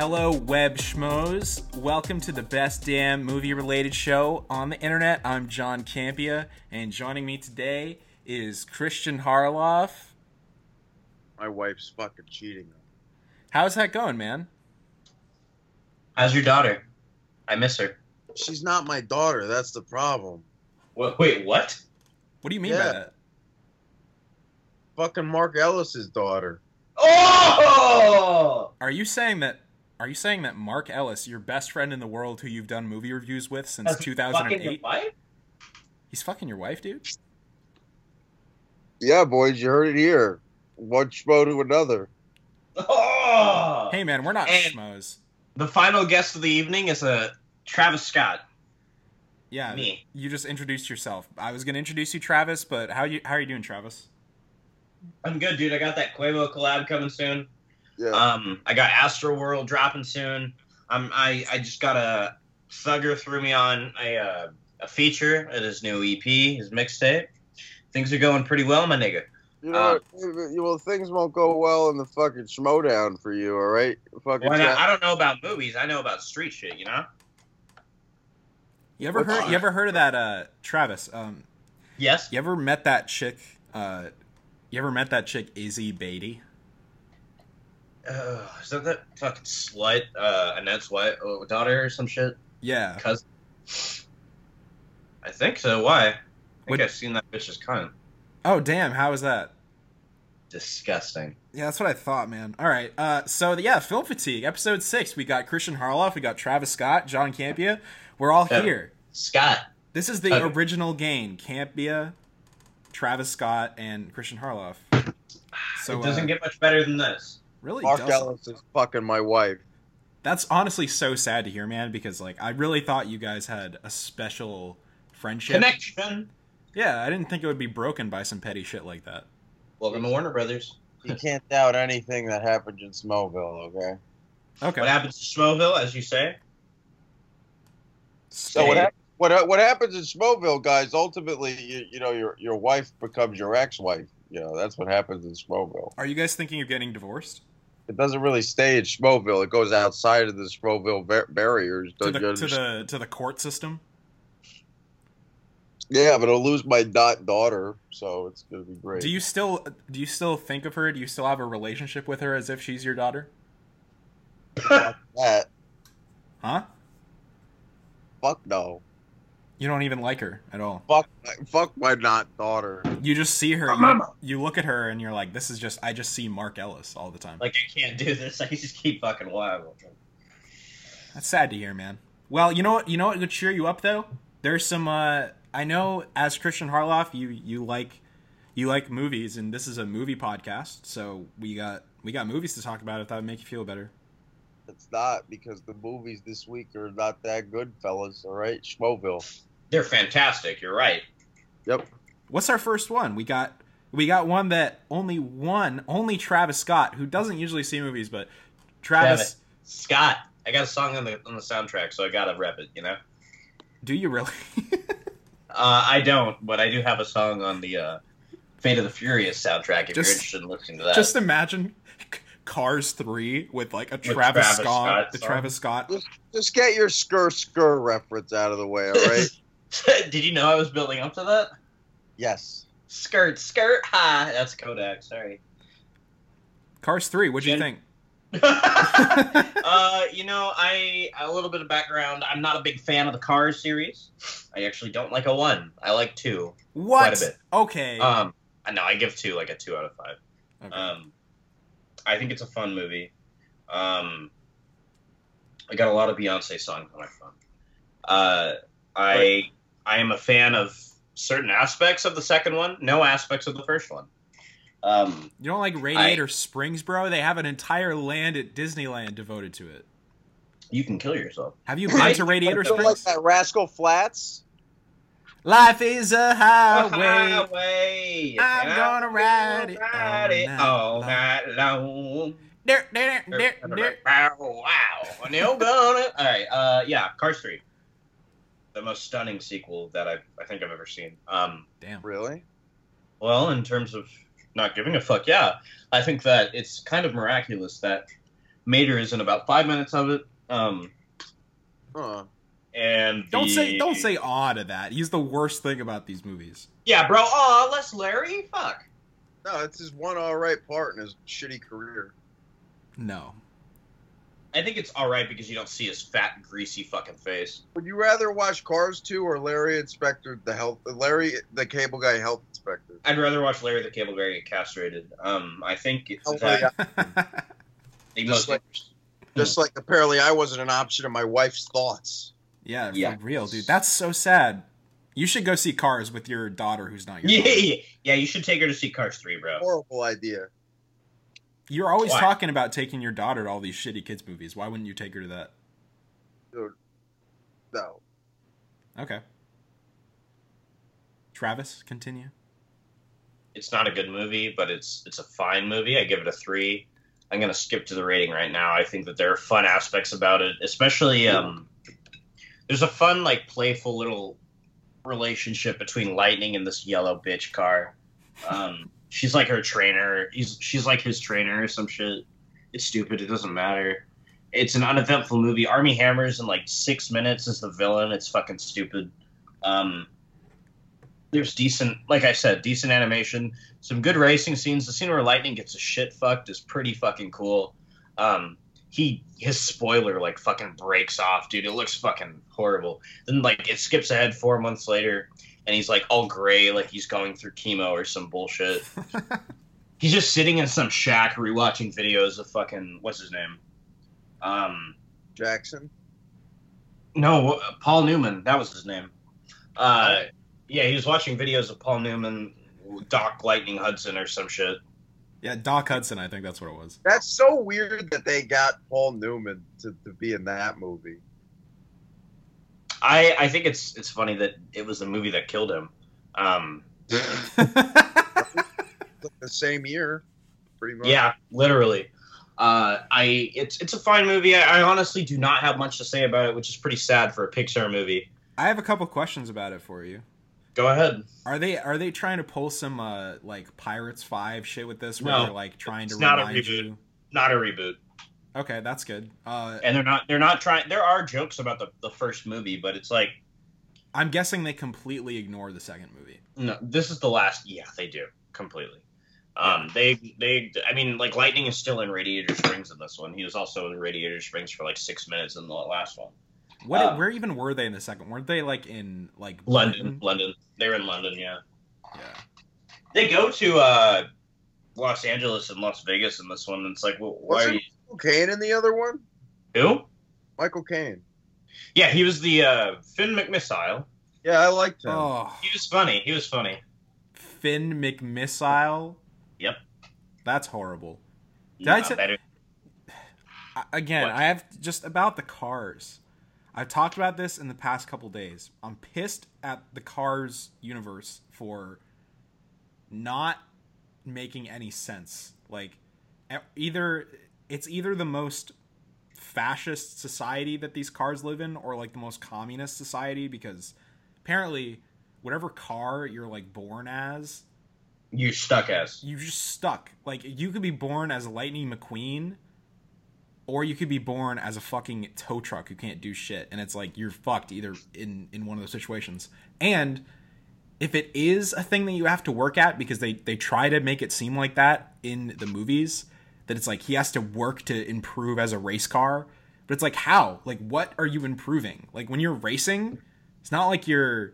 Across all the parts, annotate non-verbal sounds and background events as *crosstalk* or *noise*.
Hello, web schmoes. Welcome to the best damn movie related show on the internet. I'm John Campia, and joining me today is Christian Harloff. My wife's fucking cheating. How's that going, man? How's your daughter? I miss her. She's not my daughter. That's the problem. Wait, wait what? What do you mean by that? Fucking Mark Ellis's daughter. Oh! Are you saying that? Are you saying that Mark Ellis, your best friend in the world, who you've done movie reviews with since That's fucking your 2008, he's fucking your wife, dude? Yeah, boys, you heard it here. One schmo to another. Oh! Hey, man, we're not And- schmoes. The final guest of the evening is a Travis Scott. Yeah, Me. you just introduced yourself. I was gonna introduce you, Travis, but how you how are you doing, Travis? I'm good, dude. I got that Quavo collab coming soon. Yeah. Um, I got Astro World dropping soon. Um, I I just got a Thugger threw me on a uh, a feature at his new EP, his mixtape. Things are going pretty well, my nigga. you know, what? well, things won't go well in the fucking schmodown for you, all right? Fucking Why not? I don't know about movies. I know about street shit. You know? You ever What's- heard? You ever heard of that, uh, Travis? Um, Yes. you ever met that chick? Uh, you ever met that chick, Izzy Beatty? Uh, is that that fucking slut, uh, Annette's wife, uh, daughter or some shit? Yeah. Cousin? I think so. Why? I think Would- I've seen that bitch's cunt. Oh, damn! How was that? Disgusting. Yeah, that's what I thought, man. All right. Uh, so yeah, film fatigue, episode six. We got Christian Harloff, we got Travis Scott, John Campia. We're all Yeah. here. Scott. This is the Okay. original game: Campia, Travis Scott, and Christian Harloff. So it doesn't uh, get much better than this. Really Mark doesn't. Ellis is fucking my wife. That's honestly so sad to hear, man. Because like, I really thought you guys had a special friendship. Connection. Yeah, I didn't think it would be broken by some petty shit like that. Welcome to Warner Brothers. You can't doubt anything that happens in Smallville, okay? Okay. What happens to Schmoville, as you say? So what, hap- what what happens in Smallville, guys? Ultimately, you, you know, your your wife becomes your ex-wife. You know, that's what happens in Smallville. Are you guys thinking of getting divorced? It doesn't really stay in Smallville. It goes outside of the Smallville bar- barriers. To the to the to the court system? Yeah, but I'll lose my dot daughter, so it's gonna be great. Do you still do you still think of her? Do you still have a relationship with her as if she's your daughter? Fuck that? Huh? Fuck no. You don't even like her at all. Fuck, fuck my not daughter. You just see her. You, you look at her and you're like, "This is just." I just see Mark Ellis all the time. Like, I can't do this. I just keep fucking wild. That's sad to hear, man. Well, you know what? You know what would cheer you up though? There's some. uh I know as Christian Harloff, you you like you like movies, and this is a movie podcast, so we got we got movies to talk about. If that would make you feel better. It's not because the movies this week are not that good, fellas. All right, Schmoville. They're fantastic. You're right. Yep. What's our first one? We got we got one that only one only Travis Scott, who doesn't usually see movies, but Travis. Scott. I got a song on the on the soundtrack, so I gotta rep it. You know. Do you really? *laughs* Uh, I don't, but I do have a song on the uh, Fate of the Furious soundtrack. If Just- you're interested in listening to that, Just imagine *laughs* Cars three with like a Travis, Travis Scott, Scott the. Travis Scott. Just get your skr skr reference out of the way, all right? *laughs* *laughs* Did you know I was building up to that? yes. Skirt, skirt, ha! That's Kodak. Sorry. Cars three. What'd you think? *laughs* *laughs* uh, you know, I a little bit of background. I'm not a big fan of the Cars series. I actually don't like a one. I like two. What? Quite a bit. Okay. Um, I know I give two like a two out of five. Okay. Um, I think it's a fun movie. Um, I got a lot of Beyonce songs on my phone. Uh, I I am a fan of certain aspects of the second one, no aspects of the first one. Um, you don't like Radiator Springs, bro? They have an entire land at Disneyland devoted to it. you can kill yourself. Have you been to Radiator You don't like Springs? that Rascal Flatts? Life is a highway. Highway, I'm and gonna ride it ride it all all night night long. Wow, wow. And you're gonna. All right. Uh, yeah. Cars three, the most stunning sequel that I I think I've ever seen. Um, Damn. Really? well, in terms of not giving a fuck, yeah, I think that it's kind of miraculous that Mater is in about five minutes of it. Um, Huh. and Don't say don't say aw to that. He's the worst thing about these movies. Yeah, bro. Oh, Les Larry. Fuck. No, it's his one all right part in his shitty career. No. I think it's all right because you don't see his fat, greasy fucking face. Would you rather watch Cars 2 or Larry Inspector, the health, Larry the Cable Guy Health Inspector? I'd rather watch Larry the Cable Guy get castrated. Um, I think it's Oh, that yeah. *laughs* Just most like- Just like apparently I wasn't an option in my wife's thoughts. yeah, Yeah. real, dude. That's so sad. You should go see Cars with your daughter who's not your *laughs* Yeah, daughter. yeah, yeah. You should take her to see Cars Three, bro. Horrible idea. You're always Why? talking about taking your daughter to all these shitty kids movies. Why wouldn't you take her to that? No. Okay. Travis, continue. It's not a good movie, but it's it's a fine movie. I give it a three. I'm gonna skip to the rating right now. I think that there are fun aspects about it, especially um, there's a fun like playful little relationship between Lightning and this yellow bitch car. Um, she's like her trainer. He's she's like his trainer or some shit. It's stupid. It doesn't matter. It's an uneventful movie. Armie Hammer's in like six minutes is the villain. It's fucking stupid. Um, there's decent, like I said, decent animation. Some good racing scenes. The scene where Lightning gets a shit fucked is pretty fucking cool. Um, he his spoiler like fucking breaks off, dude. It looks fucking horrible. Then like it skips ahead four months later, and he's like all gray, like he's going through chemo or some bullshit. *laughs* he's just sitting in some shack rewatching videos of fucking what's his name? Um, Jackson. no, Paul Newman. That was his name. Uh, yeah, he was watching videos of Paul Newman, Doc Lightning Hudson, or some shit. Yeah, Doc Hudson, I think that's what it was. That's so weird that they got Paul Newman to, to be in that movie. I I think it's it's funny that it was the movie that killed him. Um, *laughs* The same year, pretty much. yeah, literally. Uh, I it's it's a fine movie. I, I honestly do not have much to say about it, which is pretty sad for a Pixar movie. I have a couple questions about it for you. Go ahead. Are they are they trying to pull some uh like Pirates Five shit with this where No, they're like trying to it's not a remind reboot. you? Not a reboot, Okay, that's good. Uh and they're not they're not trying. There are jokes about the the first movie, but it's like I'm guessing they completely ignore the second movie. No, this is the last. Yeah, they do completely. Um, they they. I mean, like Lightning is still in Radiator Springs in this one. He was also in Radiator Springs for like six minutes in the last one. What Uh, where even were they in the second? Weren't they like in like London, Britain? London. They're in London. Yeah, Yeah. they go to uh, Los Angeles and Las Vegas in this one. And it's like, well, why are Wasn't you? Michael Caine in the other one? Who? Michael Caine. Yeah, he was the uh, Finn McMissile. Yeah, I liked him. Oh, He was funny. He was funny. Finn McMissile. Yep. That's horrible. Did I Not say- better. Again, What? I have just about the cars. I've talked about this in the past couple days. I'm pissed at the Cars universe for not making any sense. Like either it's either the most fascist society that these cars live in or like the most communist society because apparently whatever car you're like born as You stuck as. you just stuck. Like you could be born as Lightning McQueen, or you could be born as a fucking tow truck who can't do shit, and it's like you're fucked either in in one of those situations. And if it is a thing that you have to work at, because they they try to make it seem like that in the movies, that it's like he has to work to improve as a race car. But it's like how? Like what are you improving? Like when you're racing, it's not like you're.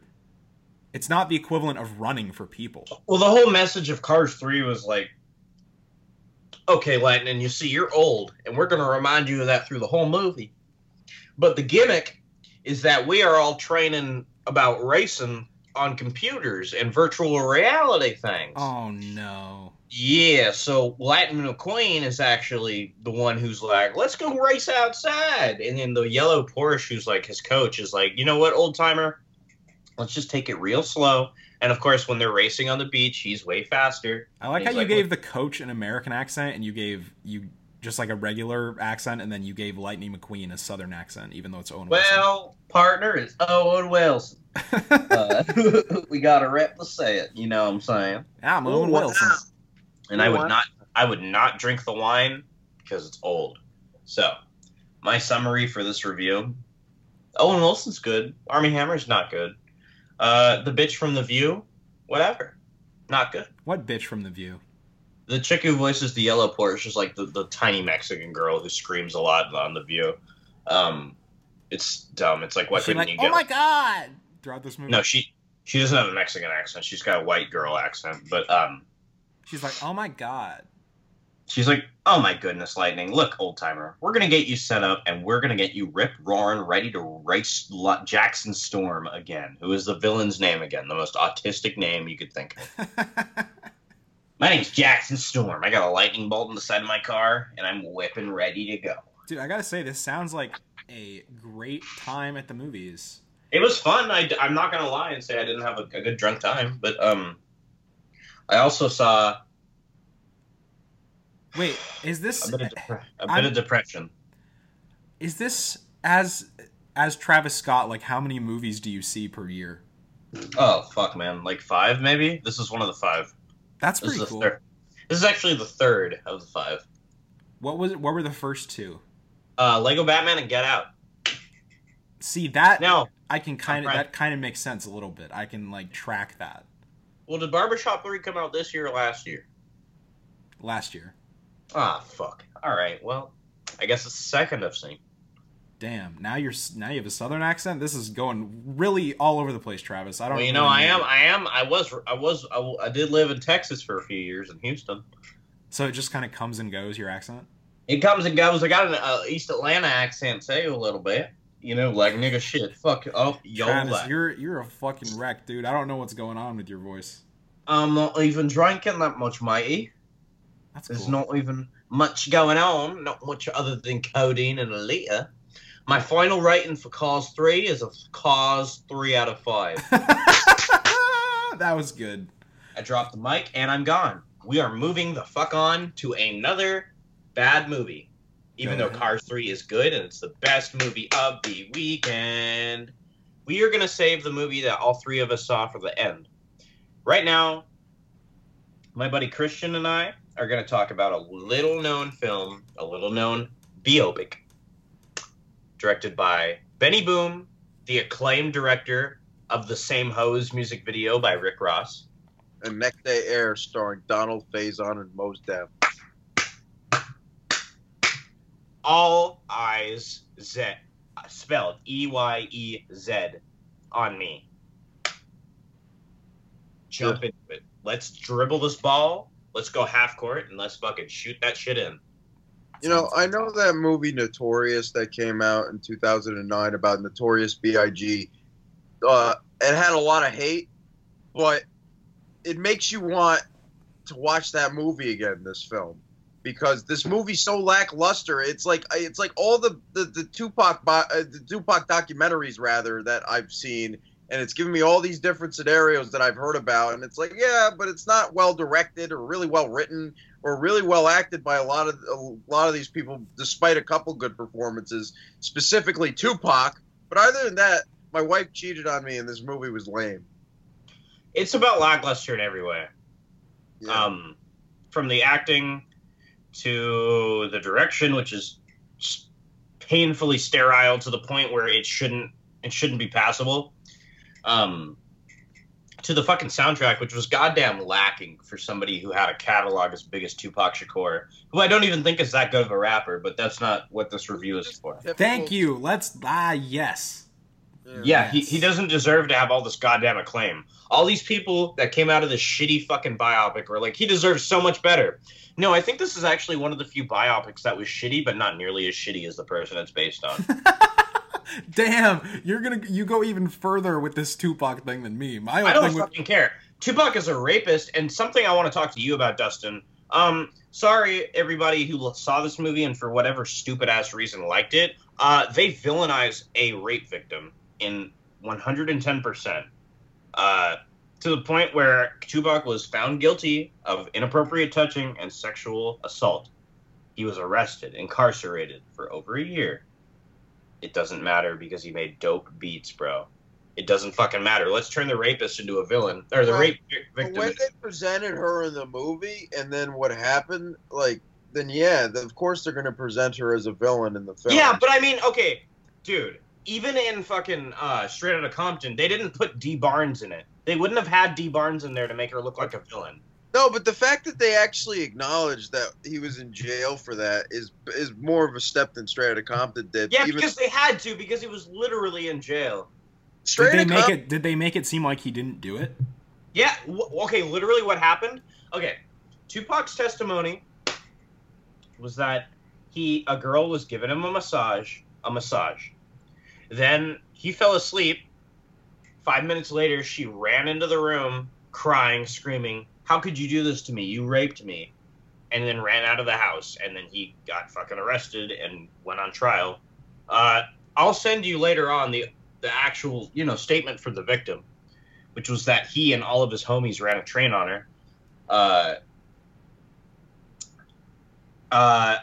It's not the equivalent of running for people. Well, the whole message of Cars 3 was like, okay, Lightning, you see, you're old, and we're going to remind you of that through the whole movie. But the gimmick is that we are all training about racing on computers and virtual reality things. Oh no. Yeah, so Lightning McQueen is actually the one who's like, let's go race outside. And then the yellow Porsche, who's like his coach, is like, you know what, old timer? Let's just take it real slow. And of course, when they're racing on the beach, he's way faster. I like how you like, gave the coach an American accent and you gave you just like a regular accent and then you gave Lightning McQueen a southern accent, even though it's Owen Well, partner, is Owen Wilson. Wilson. *laughs* Uh, *laughs* we got to rep to say it. You know what I'm saying? yeah, I'm Owen wow. And I would What? not, I would not drink the wine because it's old. So, my summary for this review: Owen Wilson's good. Armie Hammer's not good. Uh, the bitch from The View, whatever, not good. What bitch from The View? The chick who voices the yellow Porsche is like the, the tiny Mexican girl who screams a lot on The View. Um, it's dumb. It's like why couldn't like, you get? oh my god! Throughout this movie, no, she she doesn't have a Mexican accent. She's got a white girl accent, but um, she's like, oh my god. She's like, "Oh my goodness, Lightning! Look, old timer, we're gonna get you set up, and we're gonna get you rip roaring, ready to race Jackson Storm again, who is the villain's name again, the most autistic name you could think of. *laughs* My name's Jackson Storm. I got a lightning bolt in the side of my car, and I'm whipping ready to go. Dude, I gotta say, this sounds like a great time at the movies. It was fun. I, am not gonna lie and say I didn't have a, a good drunk time, but um, I also saw Wait, is this a bit of, depre- a bit of depression. is this as as Travis Scott? Like, how many movies do you see per year? Oh fuck, man! Like five, maybe. This is one of the five. That's This is pretty cool. third. This is actually the third of the five. What was what were the first two? Uh, Lego Batman and Get Out. See that Now, I can kind of that kind of makes sense a little bit. I can like track that well, did Barbershop Three come out this year or last year? last year. Ah, fuck. All right. Well, I guess it's the second I've seen. Damn, now you're now you have a southern accent. This is going really all over the place, Travis. I don't. Well, you know, really I am. I am. I was. I was. I did live in Texas for a few years in Houston. So it just kind of comes and goes. Your accent. It comes and goes. I got an uh, East Atlanta accent too, a little bit. You know, like nigga shit. Fuck. Oh, yo, Travis, you're you're a fucking wreck, dude. I don't know what's going on with your voice. I'm not even drinking that much, matey. That's There's cool. not even much going on, not much other than codeine and a liter. My final rating for Cars 3 is a Cars 3 out of 5. *laughs* that was good. I dropped the mic and I'm gone. We are moving the fuck on to another bad movie. Even though. Cars 3 is good and it's the best movie of the weekend, we are going to save the movie that all three of us saw for the end. Right now, my buddy Christian and I are going to talk about a little known film, a little known biopic, directed by Benny Boom, the acclaimed director of the Same Hoes music video by Rick Ross. And Next Day Air starring Donald Faison and Mos Def. All eyes Z, spelled E Y E Z, on me. Jump into it. Let's dribble this ball. Let's go half court and let's fucking shoot that shit in. You know, I know that movie Notorious that came out in 2009 about Notorious B.I.G. Uh, it had a lot of hate, but it makes you want to watch that movie again. This film, because this movie's so lackluster. It's like it's like all the the, the Tupac uh, the Tupac documentaries rather that I've seen, and it's giving me all these different scenarios that I've heard about, and it's like yeah, but it's not well directed or really well written or really well acted by a lot of a lot of these people, despite a couple good performances, specifically Tupac. But other than that, my wife cheated on me, and this movie was lame. It's about lackluster in every way. Yeah. Um, from the acting to the direction, which is painfully sterile to the point where it shouldn't it shouldn't be passable. Um, to the fucking soundtrack, which was goddamn lacking for somebody who had a catalog as big as Tupac Shakur, who I don't even think is that good of a rapper, but that's not what this review is for. Thank you. Let's ah yes. Yeah, he, he doesn't deserve to have all this goddamn acclaim. All these people that came out of this shitty fucking biopic were like, he deserves so much better. No, I think this is actually one of the few biopics that was shitty, but not nearly as shitty as the person it's based on. *laughs* Damn, you're gonna you go even further with this Tupac thing than me. My I whole don't thing with fucking care. Tupac is a rapist, and something I want to talk to you about, Dustin. Um, sorry, everybody who saw this movie and for whatever stupid ass reason liked it. Uh, they villainize a rape victim in 110%. Uh, to the point where Tupac was found guilty of inappropriate touching and sexual assault. He was arrested, incarcerated for over a year. It doesn't matter because he made dope beats, bro. It doesn't fucking matter. Let's turn the rapist into a villain, or the Well, rape victim. way they presented her in the movie, and then what happened, like then yeah, of course they're gonna present her as a villain in the film. Yeah, but I mean, okay, dude. Even in fucking uh, Straight Outta Compton, they didn't put Dee Barnes in it. They wouldn't have had Dee Barnes in there to make her look like a villain. no, but the fact that they actually acknowledged that he was in jail for that is is more of a step than Straight Outta Compton did. Yeah, Even because they had to, because he was literally in jail. Straight Did they make Compton, it? Did they make it seem like he didn't do it? Yeah. W- okay. Literally, what happened? Okay. Tupac's testimony was that he a girl was giving him a massage, a massage. Then he fell asleep. Five minutes later, she ran into the room, crying, screaming, "How could you do this to me? You raped me!" And then ran out of the house. And then he got fucking arrested and went on trial. Uh, I'll send you later on the the actual you know statement from the victim which was that he and all of his homies ran a train on her. Uh, uh,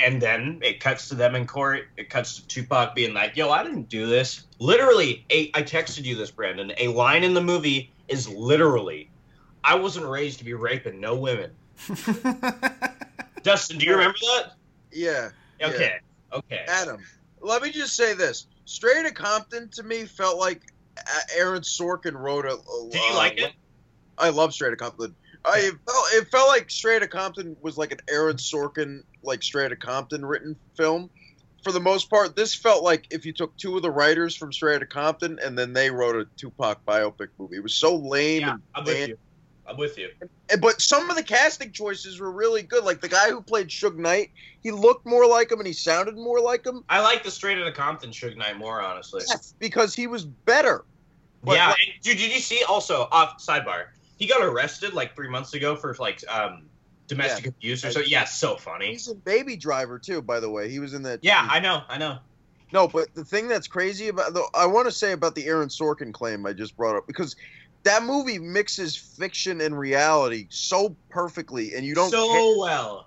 and then it cuts to them in court. It cuts to Tupac being like, "Yo, I didn't do this." Literally, a, I texted you this, Brandon. A line in the movie is literally, "I wasn't raised to be raping no women." *laughs* Dustin, do you remember that? yeah, Yeah. Okay, okay. Adam. Let me just say this: Straight to Compton to me felt like Aaron Sorkin wrote a. a Did you uh, like it? I love Straight to Compton. I it felt, it felt like Straight to Compton was like an Aaron Sorkin, like Straight Outta Compton written film. For the most part, this felt like if you took two of the writers from Straight Outta Compton and then they wrote a Tupac biopic movie. It was so lame. Yeah, I'm with you. I'm with you. And- But some of the casting choices were really good. Like the guy who played Suge Knight, he looked more like him and he sounded more like him I like the Straight Outta Compton Suge Knight more, honestly. because he was better. But, yeah, like- dude. Did you see also off sidebar? He got arrested like three months ago for like um domestic abuse or so. Yeah, so funny. He's in Baby Driver too, by the way. He was in that. Yeah, I know, I know. No, but the thing that's crazy about the I want to say about the Aaron Sorkin claim I just brought up because that movie mixes fiction and reality so perfectly, and you don't so care, well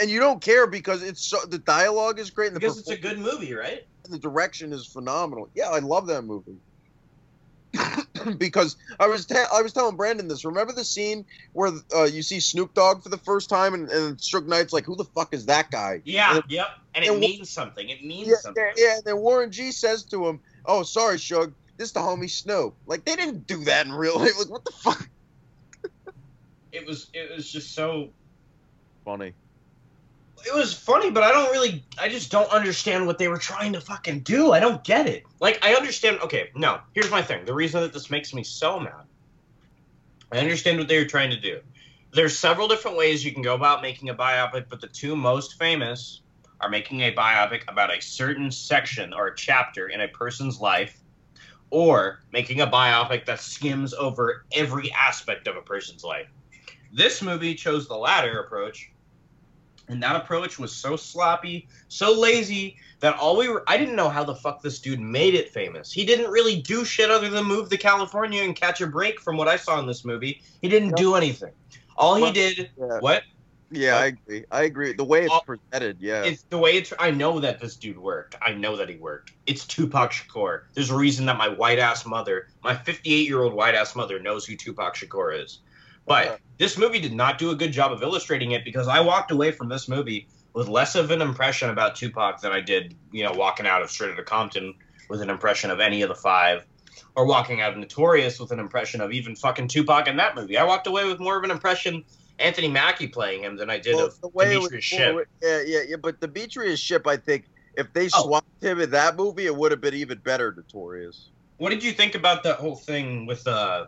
and you don't care because it's so the dialogue is great and the, because it's a good movie, right? the direction is phenomenal. Yeah, I love that movie. *laughs* *laughs* because I was te- I was telling Brandon this. Remember the scene where uh, you see Snoop Dogg for the first time, and, and Suge Knight's like, "Who the fuck is that guy?" Yeah, And- yep. And it means something. It means Yeah, something. yeah, yeah. And then Warren G says to him, "Oh, sorry, Suge. This the homie Snoop." Like they didn't do that in real life. Like what the fuck? It was it was just so Funny. It was funny, but I don't really I just don't understand what they were trying to fucking do. I don't get it. Like I understand okay, no, here's my thing. The reason that this makes me so mad. I understand what they were trying to do. There's several different ways you can go about making a biopic, but the two most famous are making a biopic about a certain section or a chapter in a person's life or making a biopic that skims over every aspect of a person's life. This movie chose the latter approach, and that approach was so sloppy, so lazy that all we were I didn't know how the fuck this dude made it famous. He didn't really do shit other than move to California and catch a break from what I saw in this movie. He didn't do anything. All he did Yeah, what? yeah, I agree. I agree. The way it's Oh. presented, yeah. It's the way it's. I know that this dude worked. I know that he worked. It's Tupac Shakur. There's a reason that my white ass mother, my 58 year old white ass mother, knows who Tupac Shakur is. But this movie did not do a good job of illustrating it because I walked away from this movie with less of an impression about Tupac than I did, you know, walking out of Straight Outta Compton with an impression of any of the five, or walking out of Notorious with an impression of even fucking Tupac in that movie. I walked away with more of an impression Anthony Mackie playing him than I did Well, of the way it was Shipp. Yeah, yeah, yeah. But Demetrius Shipp, I think, if they Oh. swapped him in that movie, it would have been even better. Notorious. What did you think about that whole thing with uh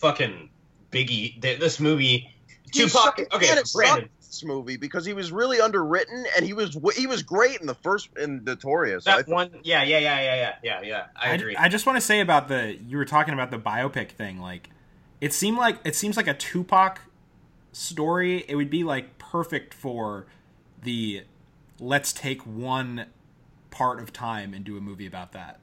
fucking Biggie? Th- this movie, He Tupac. sucked- Okay, man, it Brandon. sucked, This movie because he was really underwritten and he was he was great in the first in Notorious. I That think. one, yeah, yeah, yeah, yeah, yeah, yeah, yeah. I I, agree. I just want to say about the you were talking about the biopic thing. Like, it seemed like it seems like a Tupac story. It would be like perfect for the let's take one part of time and do a movie about that.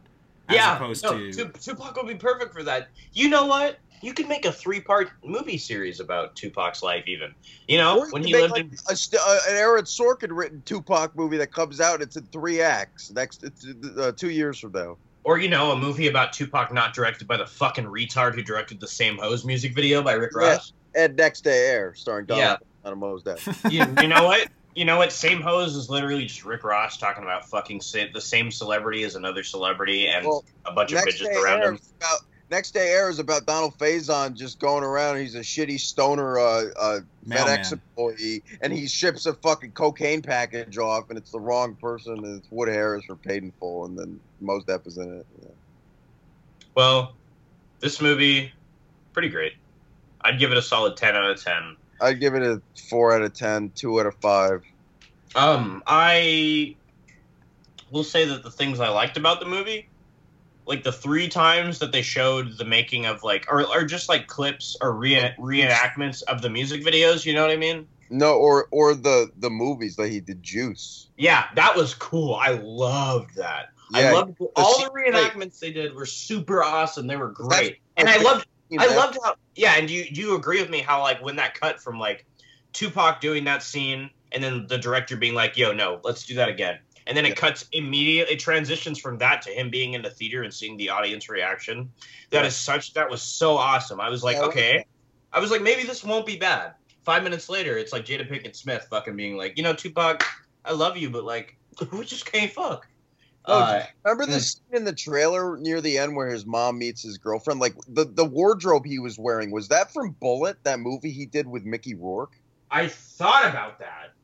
As yeah, opposed no, to Tu- Tupac would be perfect for that. You know what? You could make a three-part movie series about Tupac's life, even. You know, Or you when could he make, lived like, in. a st- uh, an Aaron Sorkin written Tupac movie that comes out. It's in three acts. Next, uh, two years from now. Or, you know, a movie about Tupac not directed by the fucking retard who directed the Same Hoes music video by Rick Yeah. Ross. And Next Day Air, starring Donald. Yeah. out of Mos Def. *laughs* you, you know what? You know what? Same hose is literally just Rick Ross talking about fucking sa- the same celebrity as another celebrity and Well, a bunch of Next day, bitches around him. about next day air is about Donald Faison just going around. He's a shitty stoner uh, uh, FedEx employee, and he ships a fucking cocaine package off, and it's the wrong person. And it's Wood Harris for Paid in Full, and then Mos Def is in it. Yeah. Well, this movie, pretty great. I'd give it a solid ten out of ten. I'd give it a four out of ten, two out of five. Um, I will say that the things I liked about the movie, like the three times that they showed the making of like, or, or just like clips or re- reenactments of the music videos. You know what I mean? No, or or the the movies that he did, Juice. Yeah, that was cool. I loved that. I Yeah, loved all the reenactments they did were super awesome. They were great, and I loved I loved how yeah, and do you do you agree with me how like when that cut from like Tupac doing that scene and then the director being like, "Yo, no, let's do that again," and then it Yeah. cuts immediately, it transitions from that to him being in the theater and seeing the audience reaction. That Yeah. is such that was so awesome. I was like, Yeah, okay. I was like, maybe this won't be bad. Five minutes later, it's like Jada Pinkett Smith fucking being like, you know, Tupac, I love you, but like, *laughs* we just can't fuck. Oh, Uh, Remember this scene in the trailer near the end where his mom meets his girlfriend? Like the, the wardrobe he was wearing was that from Bullet, that movie he did with Mickey Rourke? I thought about that.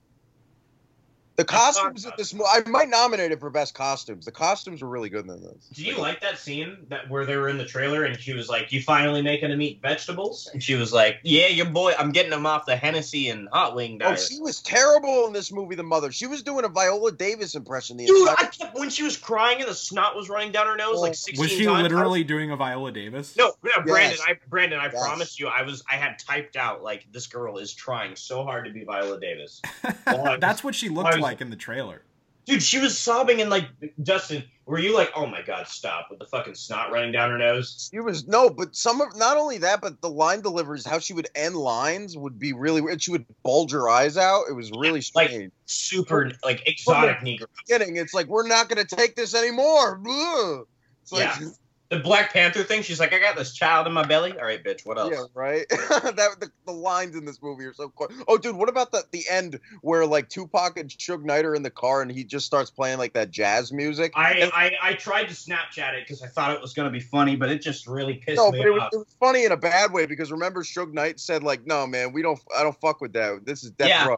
The costumes in this movie, I might nominate it for best costumes. The costumes were really good in this. Do you like that scene that where they were in the trailer and she was like, "You finally making them eat vegetables?" And she was like, "Yeah, your boy, I'm getting them off the Hennessy and hot wing oh, diet." Oh, she was terrible in this movie. The mother, she was doing a Viola Davis impression. The Dude, entire- I kept when she was crying and the snot was running down her nose Oh. like sixteen Was she times. Literally doing a Viola Davis? No, no, Brandon, Yes. I Brandon, I Yes. promise you, I was I had typed out like this girl is trying so hard to be Viola Davis. *laughs* Well, That's what she looked was- like in the trailer. Dude, she was sobbing and like Justin, were you like, oh my god, stop with the fucking snot running down her nose? She was no, but some of not only that, but the line deliveries, how she would end lines would be really weird. She would bulge her eyes out. It was really like- strange. Super like exotic Negro. Beginning, it's like we're not going to take this anymore. Ugh. It's like, Yeah. The Black Panther thing, she's like, I got this child in my belly. All right, bitch, what else? Yeah, right. *laughs* that the, the lines in this movie are so cool. Oh, dude, what about the the end where like Tupac and Suge Knight are in the car and he just starts playing like that jazz music? I, I, I tried to Snapchat it because I thought it was going to be funny, but it just really pissed no, me but it was, it was funny in a bad way because remember Suge Knight said like, "No, man, we don't. I don't fuck with that. This is death Yeah. row."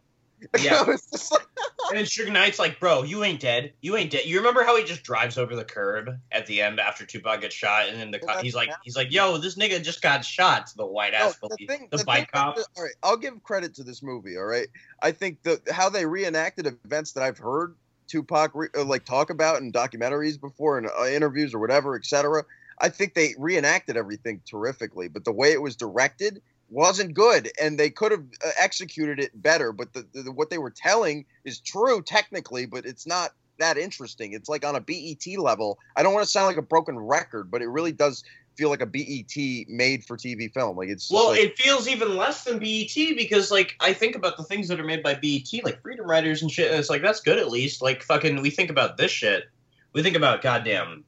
Yeah. *laughs* Like- *laughs* And then Suge Knight's like, bro, you ain't dead. You ain't dead. You remember how he just drives over the curb at the end after Tupac gets shot, and then the Well, co- he's like, he's like, yo, this nigga just got shot to the white No, ass the police, thing, the, the bike cop. that- all right, I'll give credit to this movie. All right, I think the how they reenacted events that I've heard Tupac re, uh, like talk about in documentaries before and uh, interviews or whatever, etc. I think they reenacted everything terrifically, but the way it was directed wasn't good, and they could have uh, executed it better. But the, the what they were telling is true technically, but it's not that interesting. It's like on a BET level. I don't want to sound like a broken record, but it really does feel like a BET made for TV film. Like it's Well, like, it feels even less than BET because, like, I think about the things that are made by BET, like Freedom Riders and shit, and it's like, that's good at least. Like, fucking, we think about this shit. We think about, goddamn,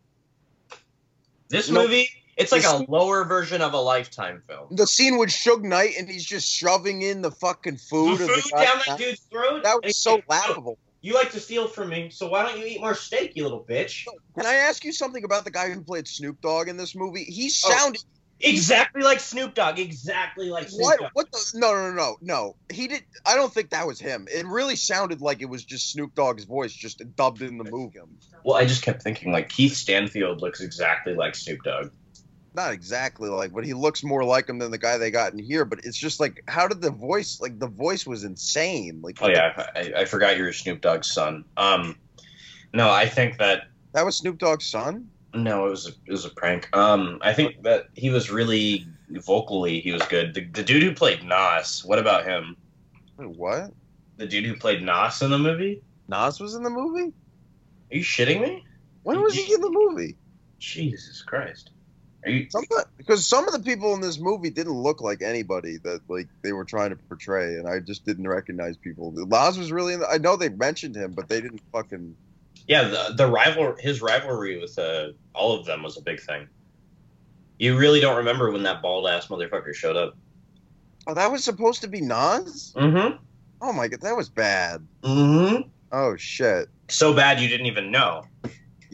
this No. movie, it's like a lower version of a Lifetime film. the scene with Suge Knight and he's just shoving in the fucking food, The of the food down that dude's throat. That was so "Oh, laughable. You like to steal from me, so why don't you eat more steak, you little bitch? Can I ask you something about the guy who played Snoop Dogg in this movie? He Oh. sounded Exactly like Snoop Dogg. Exactly like Snoop what? Dogg. What the? No, no, no, no, no. He did. I don't think that was him. It really sounded like it was just Snoop Dogg's voice, just dubbed in the movie. Well, I just kept thinking like Keith Stanfield looks exactly like Snoop Dogg. Not exactly like, but he looks more like him than the guy they got in here. But it's just like, how did the voice? Like the voice was insane. Like, Oh yeah, I, I forgot you're Snoop Dogg's son. Um, no, I think that that was Snoop Dogg's son. no, it was a, it was a prank. Um, I think that he was really vocally he was good. The, the dude who played Nas, what about him? Wait, what? The dude who played Nas in the movie? Nas was in the movie. Are you shitting me? When was he in the movie? Jesus Christ! You? Some because some of the people in this movie didn't look like anybody that like they were trying to portray, and I just didn't recognize people. Laz was really. In the, I know they mentioned him, but they didn't fucking. Yeah, the, the rival his rivalry with uh, all of them was a big thing. You really don't remember when that bald ass motherfucker showed up. Oh, that was supposed to be Nas. Mm-hmm. Oh my god, that was bad. Mm-hmm. Oh shit. So bad you didn't even know.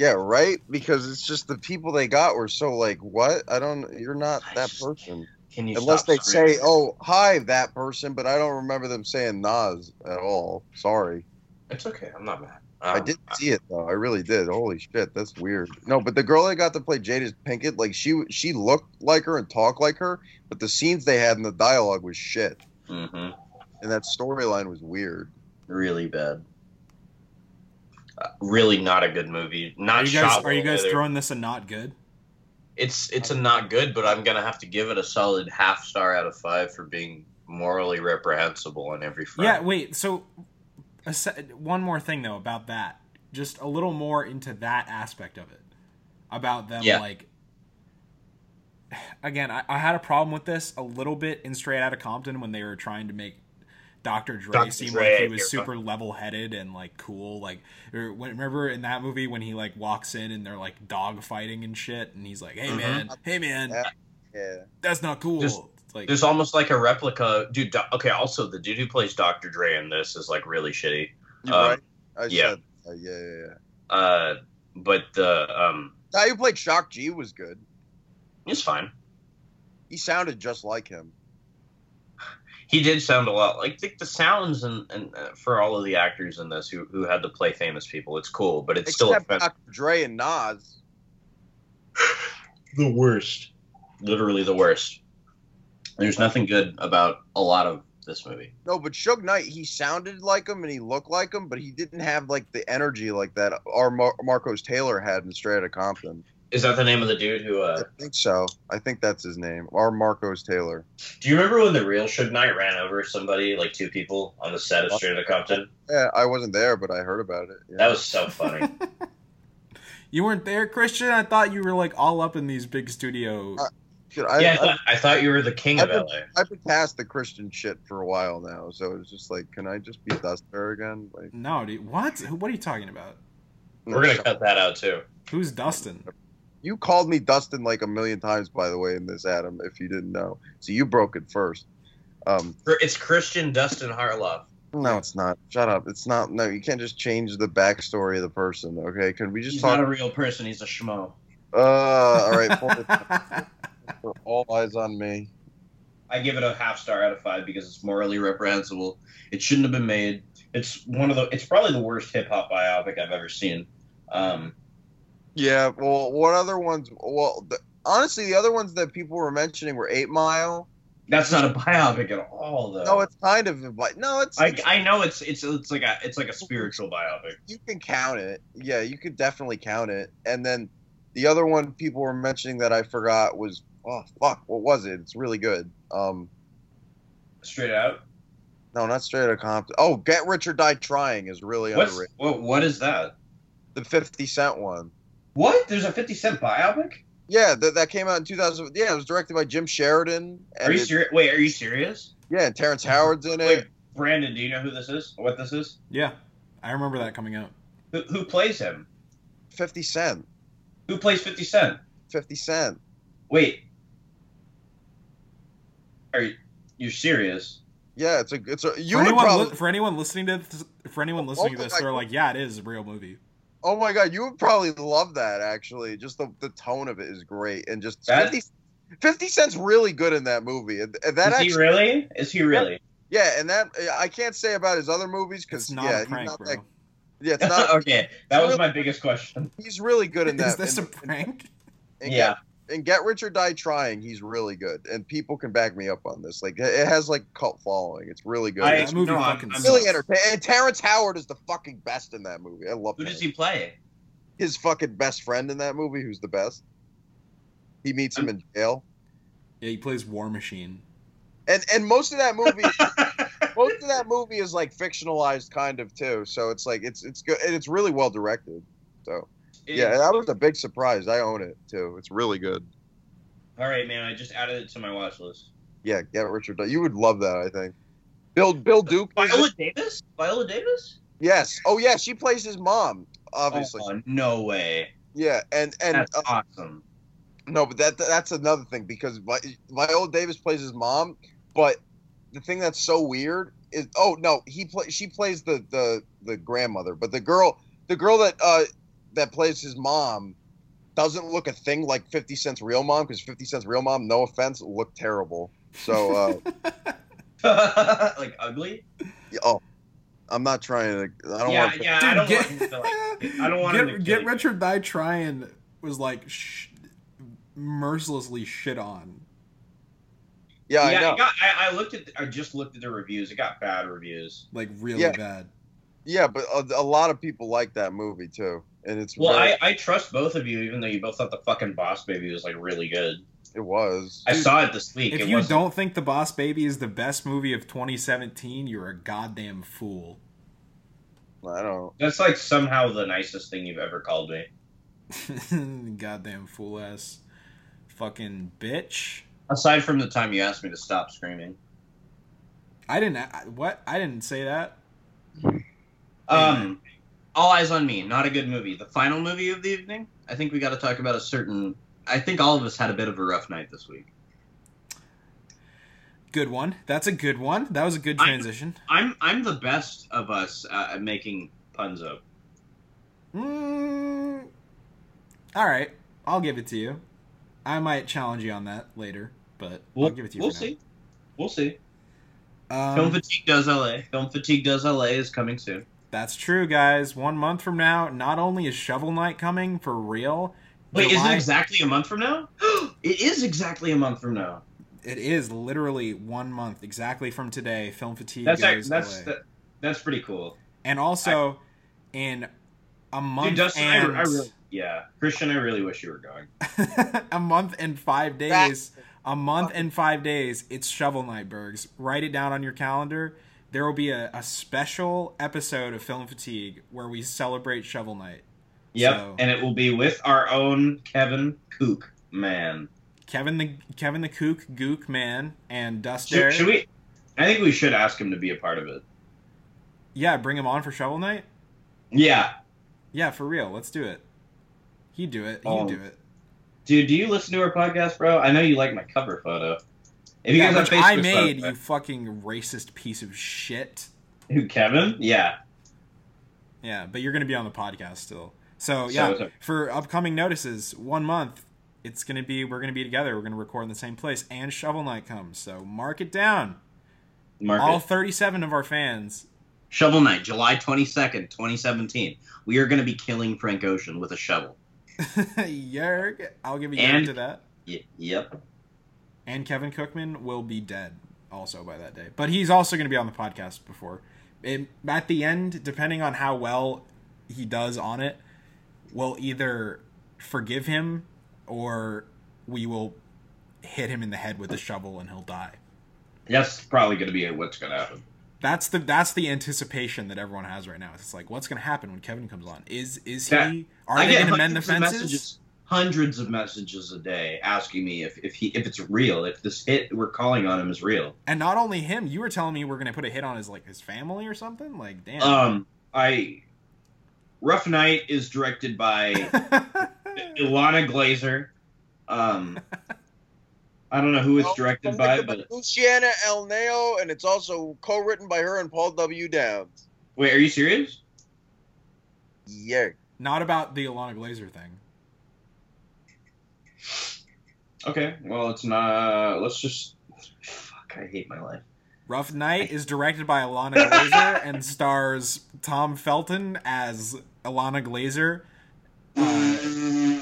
Yeah, right. Because it's just the people they got were so like, what? I don't. You're not that person. Can you Unless they screaming? say, "Oh, hi, that person," but I don't remember them saying Nas at all. Sorry. It's okay. I'm not mad. I Um, did see it though. I really did. Holy shit, that's weird. No, but the girl that got to play Jada Pinkett, like she she looked like her and talked like her, but the scenes they had in the dialogue was shit, Mm-hmm. and that storyline was weird. Really bad. Really not a good movie. Not Are you guys are you guys either. throwing this a not good? It's it's a not good, but I'm gonna have to give it a solid half star out of five for being morally reprehensible on every front. Yeah, wait. So, a se- one more thing though about that. Just a little more into that aspect of it, about them Yeah. like. *sighs* Again, I, I had a problem with this a little bit in Straight Outta Compton when they were trying to make Dr. Dre Dr. seem Dre, like he was you're super level-headed and like cool. Like, remember in that movie when he like walks in and they're like dog fighting and shit, and he's like, "Hey Mhm. man, hey man, Yeah. Yeah. that's not cool." Just- It's like, There's almost like a replica, dude. Do- Okay, also the dude who plays Dr. Dre in this is like really shitty. Um, right. I yeah. said, uh, yeah, yeah, yeah. Uh, but the um, Guy who played Shock G was good. He's fine. He sounded just like him. He did sound a lot like the, the sounds and, and uh, for all of the actors in this who who had to play famous people. It's cool, but it's still Except offensive. Dr. Dre and Nas. *sighs* the worst. Literally the worst. There's nothing good about a lot of this movie. No, but Suge Knight, he sounded like him and he looked like him, but he didn't have like the energy like that our Mar- Marcos Taylor had in Straight Outta Compton. Is that the name of the dude who? Uh, I think so. I think that's his name. R. Marcos Taylor. do you remember when the real Suge Knight ran over somebody, like two people, on the set of Straight Outta Compton? Yeah, I wasn't there, but I heard about it. Yeah. That was so funny. *laughs* you weren't there, Christian. I thought you were like all up in these big studio. Uh, Shit, I, yeah, I I, thought, I thought you were the king of I've LA. I've been past the Christian shit for a while now, so it's just like, can I just be Duster again? Like, no, dude. What? What are you talking about? We're gonna cut that out too. Who's Dustin? You called me Dustin like a million times, by the way, in this, Adam. If you didn't know, so you broke it first. Um, It's Christian Dustin Harloff. no, it's not. Shut up. It's not. No, you can't just change the backstory of the person. Okay? Can we just He's talk? not a real person. He's a schmo. uh, *laughs* all right. for- for all eyes on me. I give it a half star out of five because it's morally reprehensible. It shouldn't have been made. It's one of the. It's probably the worst hip hop biopic I've ever seen. Um, Yeah. Well, what other ones? Well, the, honestly, the other ones that people were mentioning were Eight Mile. that's not a biopic at all, though. No, it's kind of like no, it's, I, it's I know it's it's it's like a it's like a spiritual biopic. you can count it. Yeah, you could definitely count it. And then the other one people were mentioning that I forgot was oh fuck, what was it? It's really good. Um, Straight out. no, not straight out of Compton. Oh, Get Rich or Die Trying is really What's underrated. what? What is that? The Fifty Cent one. What? There's a Fifty Cent biopic? Yeah, that, that came out in 2000. Yeah, it was directed by Jim Sheridan. And Are you serious? Wait, are you serious? Yeah, and Terrence Howard's in it. Wait, Brandon, do you know who this is? What this is? yeah, I remember that coming out. Who, who plays him? 50 Cent. Who plays Fifty Cent? 50 Cent. Wait. Are you you serious? Yeah, it's a it's a you for anyone, probably li- for anyone listening to this, for anyone listening to this, they're like, yeah, it is a real movie. Oh my god, you would probably love that actually. Just the, the tone of it is great and just That- 50, 50 Cent's really good in that movie. And, and that is actually he really? Is he really? Yeah, and that I can't say about his other movies cuz It's not yeah, prank, he's not bro. that, yeah, it's not *laughs* okay, that was my biggest question. he's really good in that. Is this in- a prank? in Yeah. Get, in Get Rich or Die Trying, he's really good. And people can back me up on this. Like it has like cult following. It's really good. I- it's that movie no, I'm- fucking I'm- really sucks. entertaining. And Terrence Howard is the fucking best in that movie. I love Who him. does he play? his fucking best friend in that movie, who's the best. He meets him in jail, Yeah, he plays War Machine. and and most of that movie, *laughs* most of that movie is like fictionalized, kind of too. So it's like it's it's good and it's really well directed. So yeah, that was a big surprise. I own it too. It's really good. All right, man. I just added it to my watch list. Yeah, get Richard. You would love that, I think. Bill Bill Duke. Viola? Davis? Viola Davis? Yes. Oh yeah, she plays his mom. Obviously. Oh, no way. Yeah, and and That's uh, awesome. No, but that that's another thing because Vi- Viola Davis plays his mom, but the thing that's so weird is oh no he play she plays the the the grandmother but the girl the girl that uh that plays his mom doesn't look a thing like 50 Cent's real mom because 50 Cent's real mom no offense looked terrible so uh *laughs* like ugly. oh I'm not trying to I don't Yeah, want yeah. Dude, I don't get, want him to like. I don't want get, to get you. Rich or Die Trying was like sh- mercilessly shit on. yeah, I yeah, know it got, I, I looked at. I just looked at the reviews. It got bad reviews. Like really Yeah. bad. yeah but a, a lot of people like that movie too and it's Well, very- I, I trust both of you, even though you both thought the fucking Boss Baby was like really good. it was I saw it this week. If it you wasn't- don't think The Boss Baby is the best movie of 2017, you're a goddamn fool. I don't that's like somehow the nicest thing you've ever called me. *laughs* goddamn fool ass fucking bitch. Aside from the time you asked me to stop screaming. I didn't I, what? I didn't say that. Um, All Eyez on Me, not a good movie. The final movie of the evening. I think we got to talk about a certain. I think all of us had a bit of a rough night this week. Good one. That's a good one. That was a good transition. I'm I'm the best of us uh, at making puns up. Mm, all right, I'll give it to you. I might challenge you on that later, but We'll, I'll give it to you. we'll for see. We'll see. Now. Film Um, Fatigue Does LA. Film Fatigue Does LA is coming soon. That's true, guys. One month from now, not only is Shovel Knight coming for real. Wait, is July- it exactly a month from now? *gasps* it is exactly a month from now. It is literally one month exactly from today. Film fatigue That's goes act- that's LA. that, that's pretty cool. and also in a month Dude, Dustin, and I really, yeah, Christian, I really wish you were going. *laughs* a month and five days. A month and five days. It's Shovel Knight, Bergs. Write it down on your calendar. There will be a, a special episode of Film Fatigue where we celebrate Shovel Knight. Yep, So- and it will be with our own Kevin Kook man. Kevin the Kevin the Kook Gook man and Duster. Should, should we? I think we should ask him to be a part of it. Yeah, bring him on for Shovel Knight. Yeah, Yeah, for real. Let's do it. He'd do it. He'd Um, do it. dude, do you listen to our podcast, bro? I know you like my cover photo. If you Yeah, guys which have I made, you fucking racist piece of shit. who Kevin? Yeah, Yeah, but you're gonna be on the podcast still. So So yeah, it- for upcoming notices, one month, it's gonna be we're gonna be together. We're gonna record in the same place, and Shovel Knight comes. So mark it down. Mark All it. 37 of our fans. Shovel Knight, July twenty second, twenty seventeen. We are going to be killing Frank Ocean with a shovel. *laughs* Yerg, I'll give yerg And- to that. Y- yep. And Kevin Cookman will be dead also by that day, but he's also gonna be on the podcast before. It, at the end, depending on how well he does on it, we'll either forgive him or we will hit him in the head with a shovel and he'll die. That's probably going to be what's going to happen. That's the that's the anticipation that everyone has right now. It's like, what's going to happen when Kevin comes on? Is is he? Are I they going to mend the fences? messages, hundreds of messages a day asking me if, if he if it's real, if this hit we're calling on him is real. And not only him, you were telling me we're going to put a hit on his like his family or something. Like, damn. Um, I Rough Night is directed by *laughs* Ilana Glazer. Um, I don't know who it's directed by, but Luciana El Neo, and it's also co-written by her and Paul W. Downs. wait, are you serious? Yeah. not about the ilana Glazer thing. Okay, well it's not. Let's just. Fuck, I hate my life. Rough Night is directed by Ilana Glazer and *laughs* stars Tom Felton as Ilana Glazer. Uh,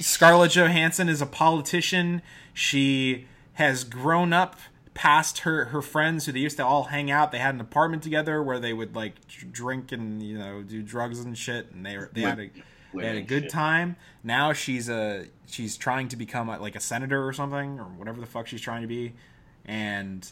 Scarlett Johansson is a politician. She has grown up past her her friends who they used to all hang out. They had an apartment together where they would like drink and you know do drugs and shit, and they were, they had a they had a good shit. time. Now she's a she's trying to become a, like a senator or something or whatever the fuck she's trying to be, and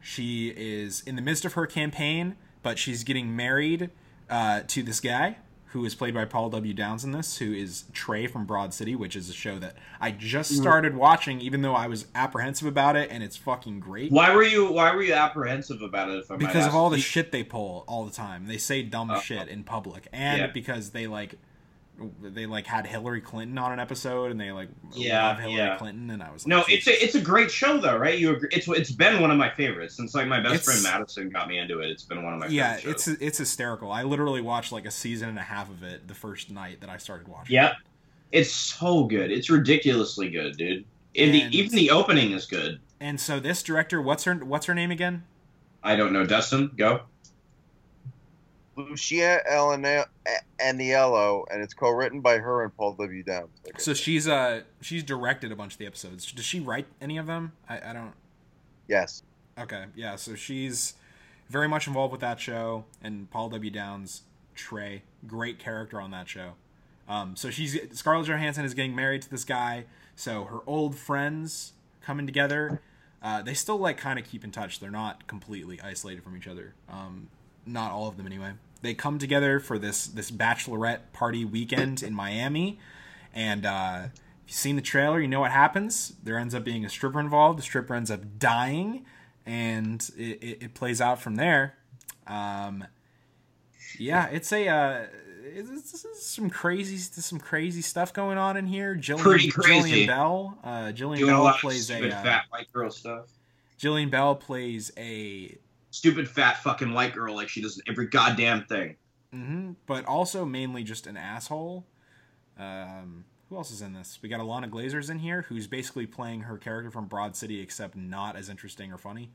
she is in the midst of her campaign, but she's getting married uh, to this guy who is played by Paul W. Downs in this, who is Trey from Broad City, which is a show that I just Mm-hmm. started watching, even though I was apprehensive about it, and it's fucking great. Why were you Why were you apprehensive about it? If Because of all the shit they pull all the time. They say dumb Uh, shit in public. And yeah. because they like they like had Hillary Clinton on an episode, and they like Yeah, love Hillary yeah. Clinton, and I was like, No, it's a it's a great show though, right? You agree? It's it's been one of my favorites since like my best It's- friend Madison got me into it. It's been one of my yeah, favorite it's it's hysterical. I literally watched like a season and a half of it the first night that I started watching. Yep. It's so good. It's ridiculously good, dude. And, And- the, even the opening is good. And so this director, what's her what's her name again? I don't know, Dustin. Go. Lucia Elena- Aniello, and it's co-written by her and Paul W. Downs. So she's uh she's directed a bunch of the episodes. Does she write any of them? I, I don't. yes, Okay, yeah. So she's very much involved with that show, and Paul W. Downs, Trey, great character on that show. Um, so she's Scarlett Johansson is getting married to this guy. So her old friends coming together. Uh, they still like kind of keep in touch. They're not completely isolated from each other. Um, not all of them anyway. They come together for this this bachelorette party weekend in Miami, and uh, if you've seen the trailer, you know what happens. There ends up being a stripper involved. The stripper ends up dying, and it, it, it plays out from there. Um, yeah, it's a uh, it's, it's some crazy some crazy stuff going on in here. Jillian, Pretty crazy. Jillian Bell, uh, Jillian Doing a Bell plays stupid a uh, fat white girl stuff. Jillian Bell plays a Stupid fat fucking white girl like she does every goddamn thing. hmm but also mainly just an asshole. Um, who else is in this? We got Ilana Glazer's in here, who's basically playing her character from Broad City, except not as interesting or funny.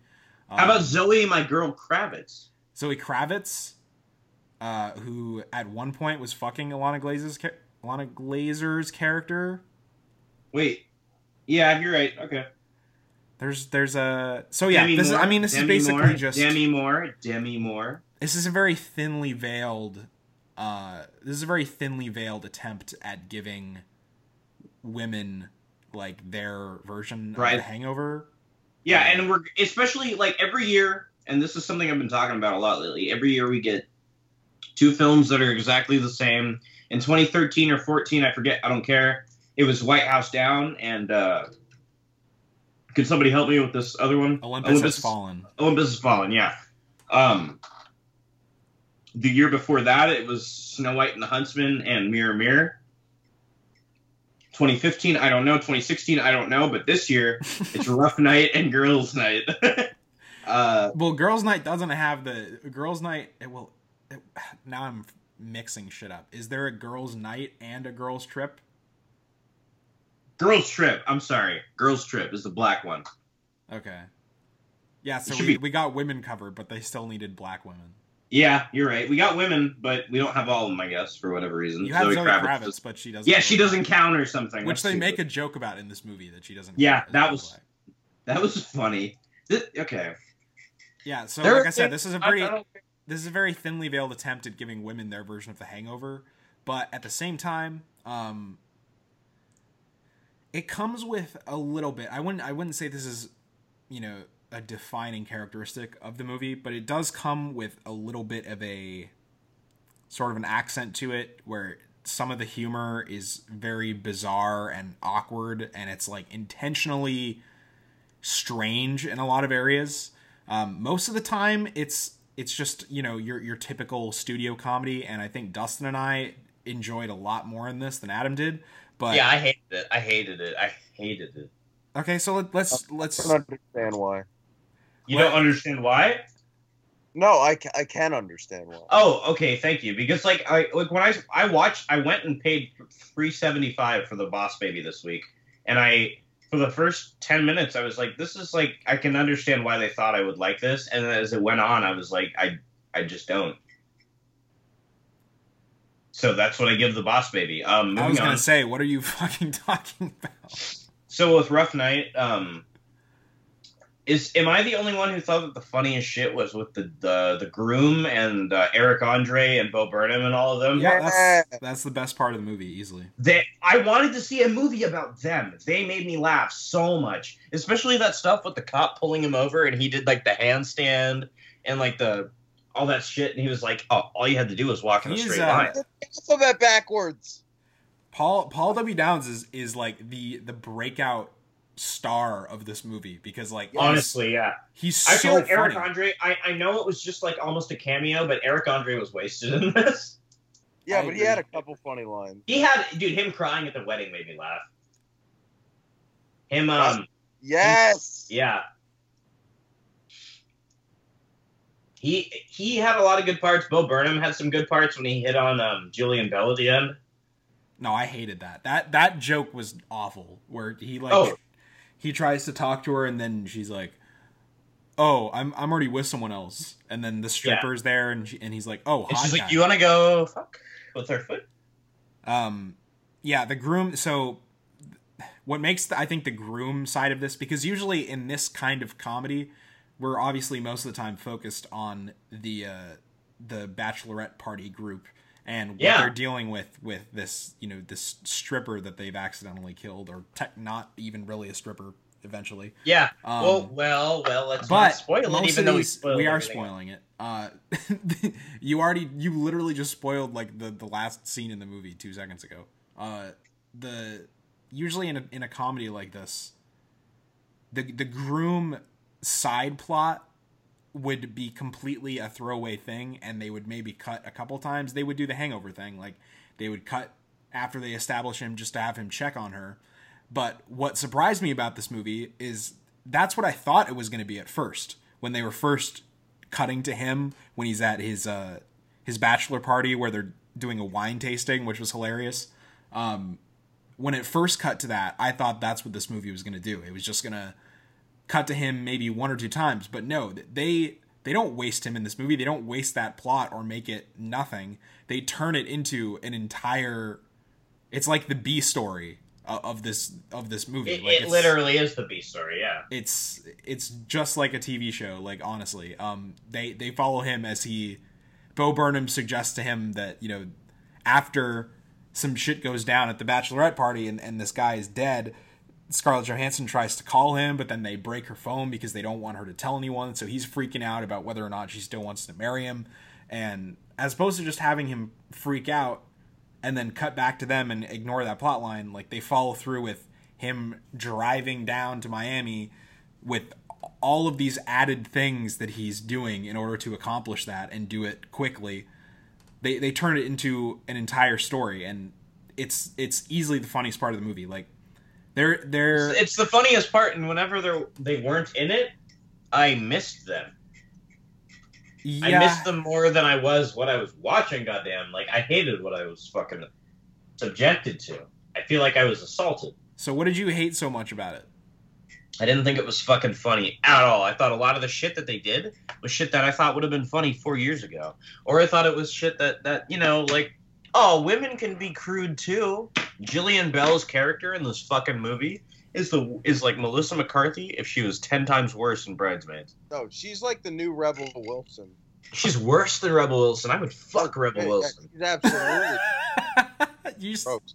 How about Um, Zoe, my girl Kravitz? Zoe Kravitz, uh, who at one point was fucking Ilana Glazer's Ilana Glazer's character? Wait. Yeah, you're right. Okay. There's there's a so yeah. Demi this is I mean this Demi is basically Moore, just Demi Moore. Demi Moore. this is a very thinly veiled uh this is a very thinly veiled attempt at giving women like their version of Right. the hangover Yeah, Um, and we're especially like every year, and this is something I've been talking about a lot lately. Every year we get two films that are exactly the same. In 2013 or 14, I forget. I don't care. It was White House Down, and uh, could somebody help me with this other one? olympus, has fallen Olympus has fallen. Yeah. Um, the year before that, it was Snow White and the Huntsman and Mirror Mirror. 2015, I don't know. 2016, I don't know. But this year, *laughs* it's Rough Night and Girls Night. *laughs* uh, well girls night doesn't have the girls night it will it, now i'm mixing shit up is there a girls night and a girls trip Girls Trip. I'm sorry. Girls Trip is the black one. okay yeah so we, be- we got women covered but they still needed black women Yeah, you're right. We got women, but we don't have all of them, I guess, for whatever reason. you have zoe, kravitz, does- but she doesn't yeah, she doesn't count or something. which That's they make a joke about in this movie that she doesn't Yeah, count that was- black. That was funny. This, okay. yeah so There- like i said this is a pretty this is a very thinly veiled attempt at giving women their version of the hangover but at the same time um it comes with a little bit. I wouldn't i wouldn't say this is you know a defining characteristic of the movie but it does come with a little bit of a sort of an accent to it where some of the humor is very bizarre and awkward and it's like intentionally strange in a lot of areas. Um, most of the time it's it's just you know your your typical studio comedy and i think dustin and i enjoyed a lot more in this than adam did but yeah, I hated it. I hated it. I hated it. okay so let, let's I let's don't understand why. You What? don't understand why? No, I, ca- I can understand why. Oh, okay, thank you. Because like I like when I I watched, I went and paid three seventy five for the Boss Baby this week, and I for the first ten minutes I was like, this is like I can understand why they thought I would like this, and then as it went on, I was like, I I just don't. So that's what I give the Boss Baby. Um, i was gonna on. say what are you *laughs* fucking talking about So with Rough Night, um, is am I the only one who thought that the funniest shit was with the the, the groom and uh, Eric Andre and Bo Burnham and all of them? yeah that's that's the best part of the movie easily They, I wanted to see a movie about them. They made me laugh so much, especially that stuff with the cop pulling him over and he did like the handstand and like the all that shit, and he was like, "Oh, all you had to do was walk in a He's, straight uh, line." Also that backwards. Paul Paul W Downs is is like the the breakout star of this movie because like Honestly, yeah. he's, I so feel like funny. Eric Andre. I, I know it was just like almost a cameo, but Eric Andre was wasted in this. Yeah, I but he had a couple funny lines. He had dude him crying at the wedding made me laugh. Him um Yes. yeah. He he had a lot of good parts. Bo Burnham had some good parts when he hit on um, Jillian Bell at the end. No, I hated that. That that joke was awful. Where he like Oh. he tries to talk to her and then she's like, "Oh, I'm I'm already with someone else." And then the stripper's there and she, and he's like, "Oh, she's guy." like, "You want to go fuck with her foot?" um yeah, the groom so what makes the, I think the groom side of this because usually in this kind of comedy we're obviously most of the time focused on the uh the bachelorette party group and what Yeah. they're dealing with with this you know this stripper that they've accidentally killed or tech not even really a stripper eventually Yeah. Um, well, well, well. Let's but not spoil it, even though we we are everything spoiling it. Uh, *laughs* you already, you literally just spoiled like the the last scene in the movie two seconds ago. Uh, the usually in a in a comedy like this, the the groom side plot would be completely a throwaway thing, and they would maybe cut a couple times. They would do the Hangover thing, like they would cut after they establish him just to have him check on her. But what surprised me about this movie is that's what I thought it was going to be at first when they were first cutting to him when he's at his uh his bachelor party where they're doing a wine tasting, which was hilarious. Um, when it first cut to that, I thought that's what this movie was going to do. It was just going to cut to him maybe one or two times, but no, they they don't waste him in this movie. They don't waste that plot or make it nothing. They turn it into an entire. It's like the B story of, this of this movie. It, like it literally is the B story. Yeah. it's it's just like a TV show. Like honestly, um, they they follow him as he, Bo Burnham suggests to him that you know, after some shit goes down at the bachelorette party and and this guy is dead. Scarlett Johansson tries to call him, but then they break her phone because they don't want her to tell anyone. So he's freaking out about whether or not she still wants to marry him. And as opposed to just having him freak out and then cut back to them and ignore that plot line, like they follow through with him driving down to Miami with all of these added things that he's doing in order to accomplish that and do it quickly. They they turn it into an entire story and it's it's easily the funniest part of the movie. Like they're they're It's the funniest part, and whenever they they weren't in it, I missed them. yeah, I missed them more than I was what I was watching. Goddamn! Like I hated what I was fucking subjected to. I feel like I was assaulted. So what did you hate so much about it? I didn't think it was fucking funny at all. I thought a lot of the shit that they did was shit that I thought would have been funny four years ago, or I thought it was shit that that you know, like, oh, women can be crude too. Jillian Bell's character in this fucking movie is the is like Melissa McCarthy if she was ten times worse in Bridesmaids. No, she's like the new Rebel Wilson. She's worse than Rebel Wilson. I would fuck Rebel Yeah, yeah, Wilson. She's absolutely. *laughs* you s- Folks.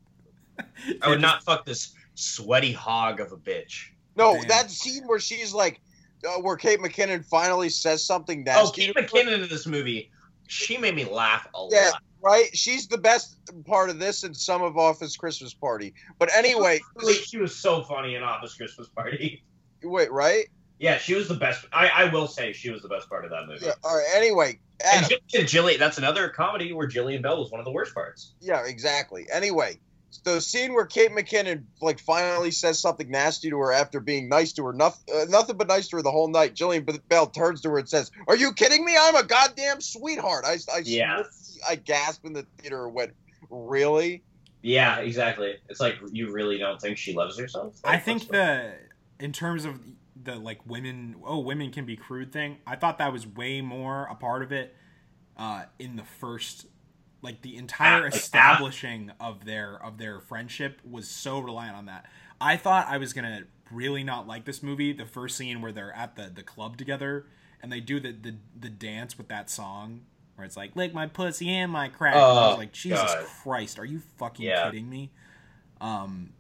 I would not fuck this sweaty hog of a bitch. No, Damn. that scene where she's like, uh, where Kate McKinnon finally says something that's Oh, nasty. Kate McKinnon in this movie, she made me laugh a Yeah. lot. Right? She's the best part of this and some of Office Christmas Party. But anyway, she was so funny in Office Christmas Party. wait, right? Yeah, she was the best. I, I will say she was the best part of that movie. Yeah. All right. Anyway, And Adam. Jill- Jillian, that's another comedy where Jillian Bell was one of the worst parts. Yeah, exactly. Anyway, the scene where Kate McKinnon like finally says something nasty to her after being nice to her, nothing, uh, nothing but nice to her the whole night. Jillian B- Bell turns to her and says, "Are you kidding me? I'm a goddamn sweetheart." I, I, Yeah. I gasped in the theater and went, "Really?" Yeah, exactly. It's like you really don't think she loves herself. I think what's the in terms of the like women oh women can be crude thing i thought that was way more a part of it uh in the first like the entire Ah, like, ah. establishing of their of their friendship was so reliant on that i thought i was gonna really not like this movie the first scene where they're at the the club together and they do the the, the dance with that song where it's like lick my pussy and my crack i was Oh, like jesus God. christ are you fucking Yeah. kidding me um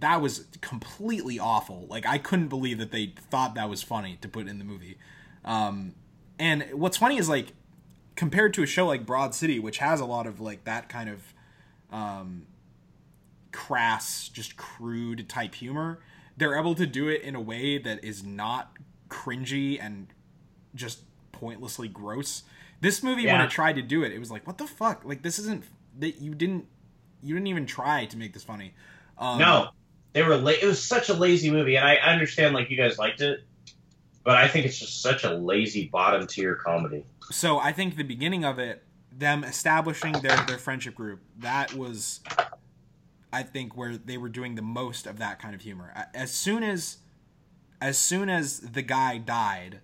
that was completely awful. Like I couldn't believe that they thought that was funny to put in the movie. Um, and what's funny is like compared to a show like Broad City, which has a lot of like that kind of um, crass, just crude type humor, they're able to do it in a way that is not cringy and just pointlessly gross. This movie, when it tried to do it, it was like, what the fuck? Like this isn't that you didn't you didn't even try to make this funny. Um, no, they were. La- it was such a lazy movie, and I understand like you guys liked it, but I think it's just such a lazy bottom tier comedy. So I think the beginning of it, them establishing their their friendship group, that was, I think, where they were doing the most of that kind of humor. As soon as, as soon as the guy died,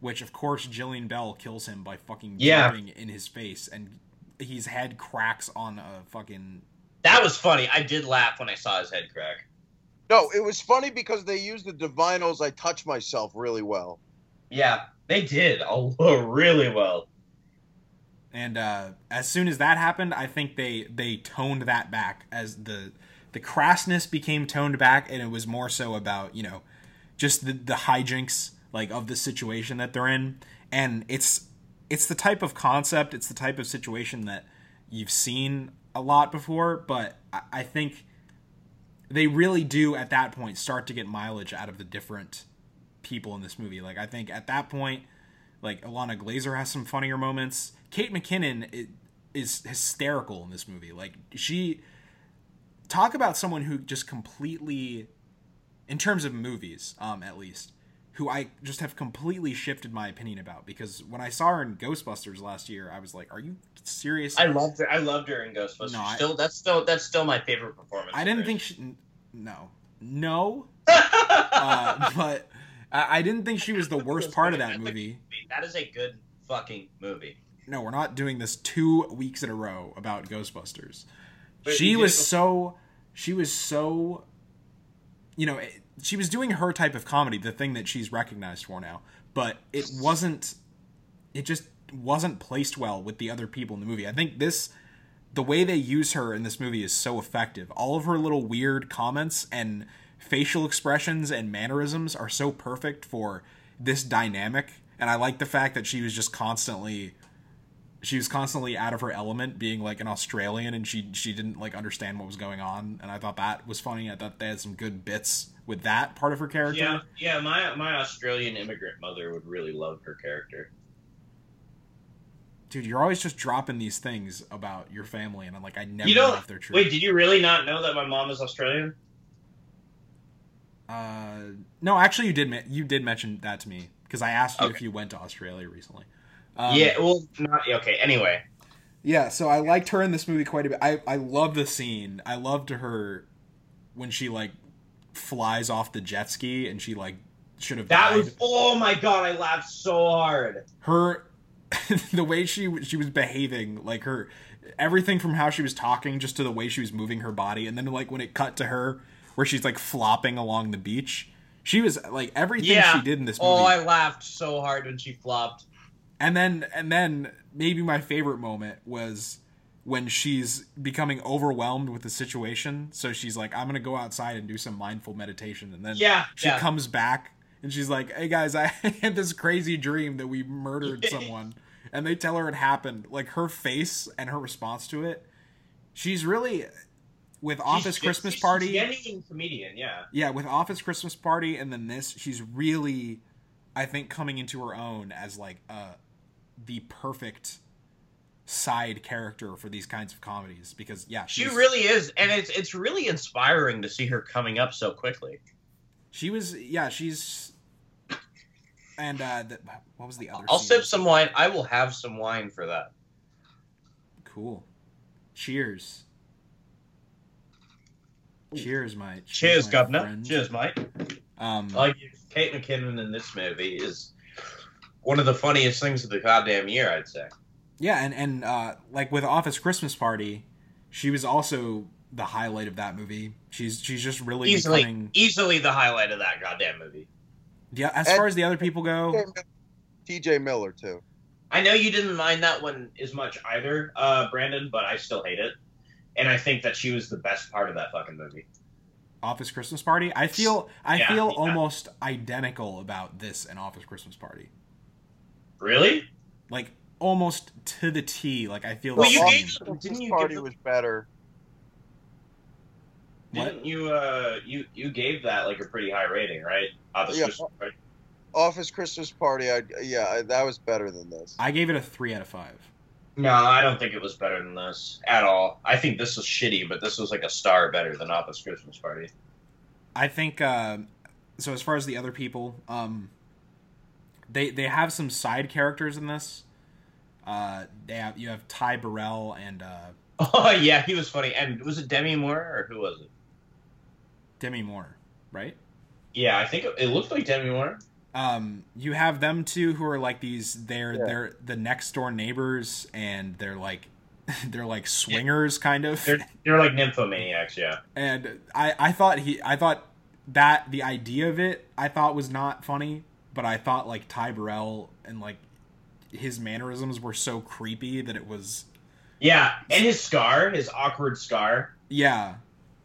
which of course Jillian Bell kills him by fucking Yeah. in his face, and his head cracks on a fucking. That was funny. I did laugh when I saw his head crack. No, it was funny because they used the Divinyls I touch myself really well. Yeah, they did a really well. And uh, as soon as that happened, I think they they toned that back as the the crassness became toned back, and it was more so about you know just the the hijinks like of the situation that they're in, and it's it's the type of concept, it's the type of situation that you've seen a lot before, but I, I think they really do at that point start to get mileage out of the different people in this movie. Like I think at that point, like Ilana Glazer has some funnier moments. Kate McKinnon is hysterical in this movie. Like she talk about someone who just completely in terms of movies, um at least, who I just have completely shifted my opinion about because when I saw her in Ghostbusters last year, I was like, are you serious? I loved her. I loved her in Ghostbusters. No, I- still, that's still that's still my favorite performance. I didn't think she no. No, *laughs* uh, but I, I didn't think she was the worst part of that movie. That is a good fucking movie. no, we're not doing this two weeks in a row about Ghostbusters. But she was so, she was so, you know, it- she was doing her type of comedy, the thing that she's recognized for now. But it wasn't, it just wasn't placed well with the other people in the movie. I think this, the way they use her in this movie is so effective. All of her little weird comments and facial expressions and mannerisms are so perfect for this dynamic. And I like the fact that she was just constantly she was constantly out of her element being like an Australian and she she didn't like understand what was going on and I thought that was funny. I thought they had some good bits with that part of her character. Yeah, yeah. My my Australian immigrant mother would really love her character. Dude, you're always just dropping these things about your family and I'm like I never You know if they're true. Wait, did you really not know that my mom is Australian? Uh no, actually you did you did mention that to me because I asked you if you went to Australia recently. Um, yeah. Well, not okay. Anyway, Yeah, so I liked her in this movie quite a bit. I I love the scene. I loved her when she like flies off the jet ski and she like should have that died. was. Oh my god, I laughed so hard. her *laughs* the way she she was behaving, like her everything from how she was talking just to the way she was moving her body and then like when it cut to her where she's like flopping along the beach. She was like everything Yeah. she did in this movie. Oh, I laughed so hard when she flopped. And then and then maybe my favorite moment was when she's becoming overwhelmed with the situation. So she's like, I'm gonna go outside and do some mindful meditation. And then Yeah, she yeah. comes back and she's like, Hey guys, I *laughs* had this crazy dream that we murdered *laughs* someone. And they tell her it happened. Like her face and her response to it. She's really with Office She's- Christmas she's Party. a genuine comedian. Yeah. Yeah, with Office Christmas Party and then this, she's really, I think, coming into her own as like uh, the perfect side character for these kinds of comedies. Because yeah, She really is, and it's it's really inspiring to see her coming up so quickly. she was yeah she's and uh, the, what was the other? I'll sip some wine. I will have some wine for that. Cool. Cheers. Cheers, mate. Cheers, my governor. friend. Cheers, mate. Um, Like Kate McKinnon in this movie is one of the funniest things of the goddamn year, I'd say. Yeah, and and uh, like with Office Christmas Party, she was also the highlight of that movie. She's she's just really Easily, becoming. easily the highlight of that goddamn movie. Yeah, as And- far as the other people go, T.J. Miller too. I know you didn't mind that one as much either, uh, Brandon, but I still hate it. And I think that she was the best part of that fucking movie. Office Christmas Party, I feel I Yeah, feel yeah. almost identical about this and Office Christmas Party. Really? Like almost to the T. Like I feel Well, the you same. gave- Christmas didn't you Party give the- was better. Didn't you uh you you gave that like a pretty high rating, right? Office Yeah. Christmas Party? Office Christmas Party, I yeah, I, that was better than this. I gave it a three out of five. No, I don't think it was better than this at all. I think this was shitty, but this was like a star better than Office Christmas Party. I think uh, so. As far as the other people, um, they they have some side characters in this. Uh, they have you have Ty Burrell and uh, *laughs* Oh yeah, he was funny. And was it Demi Moore or who was it? Demi Moore, right? Yeah, I think it, it looked like Demi Moore. Um, you have them two who are like these. They're Yeah. they're the next door neighbors, and they're like *laughs* they're like swingers, kind of. They're they're like nymphomaniacs. Yeah. and I I thought he I thought that the idea of it I thought was not funny, but I thought like Ty Burrell and like his mannerisms were so creepy that it was Yeah, and his scar, his awkward scar. yeah.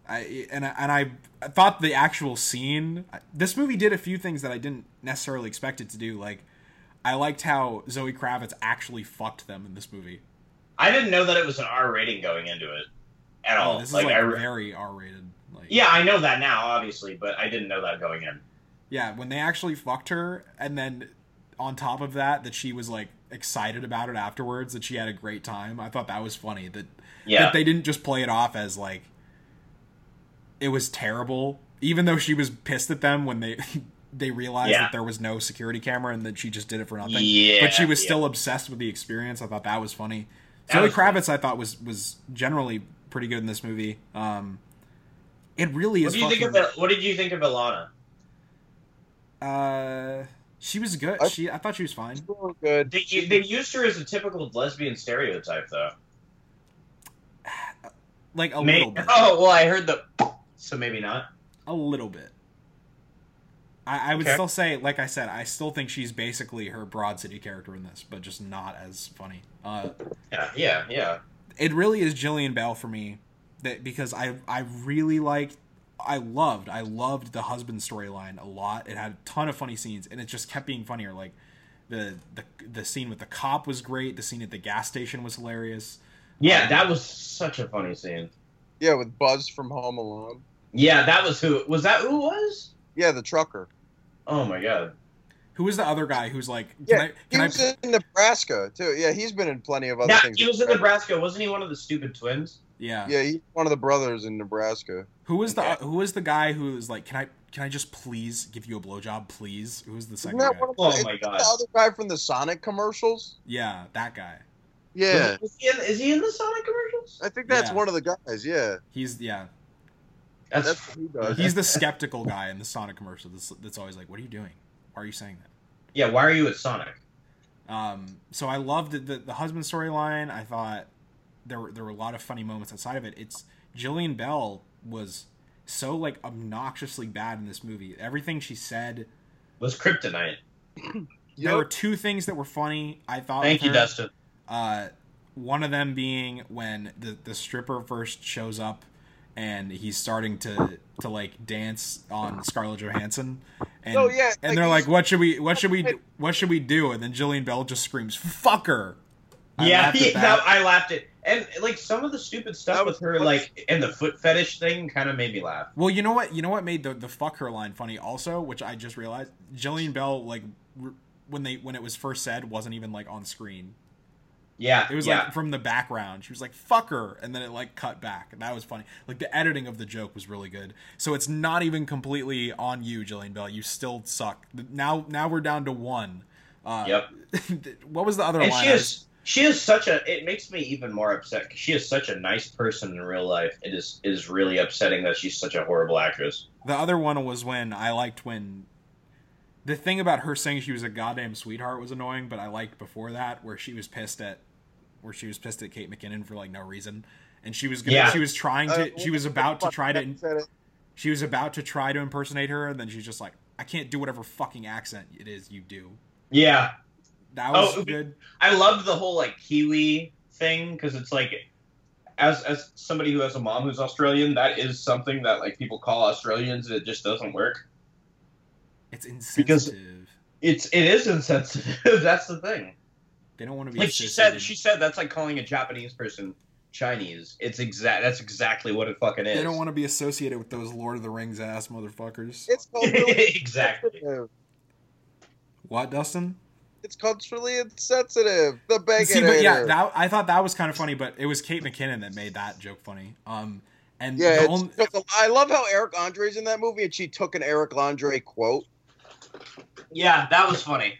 I and I, and I, I thought the actual scene. This movie did a few things that I didn't necessarily expect it to do. Like I liked how Zoe Kravitz actually fucked them in this movie. I didn't know that it was an R rating going into it at oh, all. Oh, this is like, like, I, very R rated. Like yeah, I know that now, obviously, but I didn't know that going in. Yeah, when they actually fucked her, and then on top of that, that she was like excited about it afterwards, that she had a great time. I thought that was funny. That Yeah, that they didn't just play it off as like it was terrible, even though she was pissed at them when they *laughs* they realized Yeah. that there was no security camera and that she just did it for nothing. Yeah, but she was yeah. still obsessed with the experience. I thought that was funny. That Zoe was funny. Kravitz, I thought was was generally pretty good in this movie. Um, it really What is. do you think of? What did you think of Ilana? Uh, she was good. I- she I thought she was fine. It's really good. They, they used her as a typical lesbian stereotype, though. *sighs* Like a May- little bit. *laughs* Oh well, I heard the. *laughs* So maybe not. A little bit. I, I would Okay. still say, like I said, I still think she's basically her Broad City character in this, but just not as funny. Uh, Yeah, yeah, yeah. it really is Jillian Bell for me, that because I I really liked, I loved, I loved the husband storyline a lot. It had a ton of funny scenes, and it just kept being funnier. Like the the the scene with the cop was great. The scene at the gas station was hilarious. Yeah, that was such a funny scene. Yeah, with Buzz from Home Alone. Yeah, that was who. Was that who it was? Yeah, the trucker. Oh my god. Who was the other guy who's like, can Yeah, I he can I was in Nebraska too. Yeah, he's been in plenty of other Yeah, things. he was in Nebraska. Wasn't he one of the stupid twins? Yeah. Yeah, he's one of the brothers in Nebraska. Who is the who was the guy who is like, can I can I just please give you a blowjob, please? Who's was the Isn't second that guy? one of the, Oh my God. The other guy from the Sonic commercials. Yeah, that guy. Yeah, Is he in, is he in the Sonic commercials? I think that's Yeah. one of the guys. Yeah, He's yeah. That's, that's what he does. He's the *laughs* skeptical guy in the Sonic commercial. That's, that's always like, what are you doing? Why are you saying that? yeah. Why are you at Sonic? Um, so I loved the, the, the husband storyline. I thought there were there were a lot of funny moments outside of it. It's Jillian Bell was so like obnoxiously bad in this movie. Everything she said. Was Kryptonite? *coughs* There were two things that were funny. I thought. Thank you, her. Dustin. Uh, one of them being when the the stripper first shows up and he's starting to to like dance on Scarlett Johansson, and Oh, yeah, and like, they're like, "What should we? What should we? *laughs* do- What should we do?" And then Jillian Bell just screams, "Fuck her!" I yeah, laughed at *laughs* that. that- I laughed at and like some of the stupid stuff That with her, like and the foot fetish thing, kind of made me laugh. Well, you know what? You know what made the the fuck her line funny also, which I just realized. Jillian Bell like r- when they when it was first said wasn't even like on screen. Yeah, It was yeah. like from the background. She was like "fuck her," and then it like cut back, and that was funny. Like the editing of the joke was really good. So it's not even completely on you, Jillian Bell. You still suck. Now now we're down to one. Uh, Yep. *laughs* what was the other and line? she I is she is such a. It makes me even more upset because she is such a nice person in real life. It is it is really upsetting that she's such a horrible actress. The other one was when I liked when the thing about her saying she was a goddamn sweetheart was annoying, but I liked before that where she was pissed at where she was pissed at Kate McKinnon for like no reason, and she was gonna, Yeah. she was trying to Uh, she was about to try to she was about to try to impersonate her, and then she's just like, I can't do whatever fucking accent it is you do. Yeah, That was Oh, good. I loved the whole like Kiwi thing because it's like, as as somebody who has a mom who's Australian, that is something that like people call Australians, and it just doesn't work. It's Because- insensitive. It's it is insensitive. *laughs* That's the thing. they don't want to be Like she said, she said that's like calling a Japanese person Chinese. It's exact. That's exactly what it fucking is. they don't want to be associated with those Lord of the Rings ass motherfuckers. It's called *laughs* exactly. What, Dustin? It's culturally insensitive. The bacon. See, but yeah, that, I thought that was kind of funny, but it was Kate McKinnon that made that joke funny. Um, and yeah, the only, just a- I love how Eric Andre's in that movie, and she took an Eric Andre quote. Yeah, that was funny.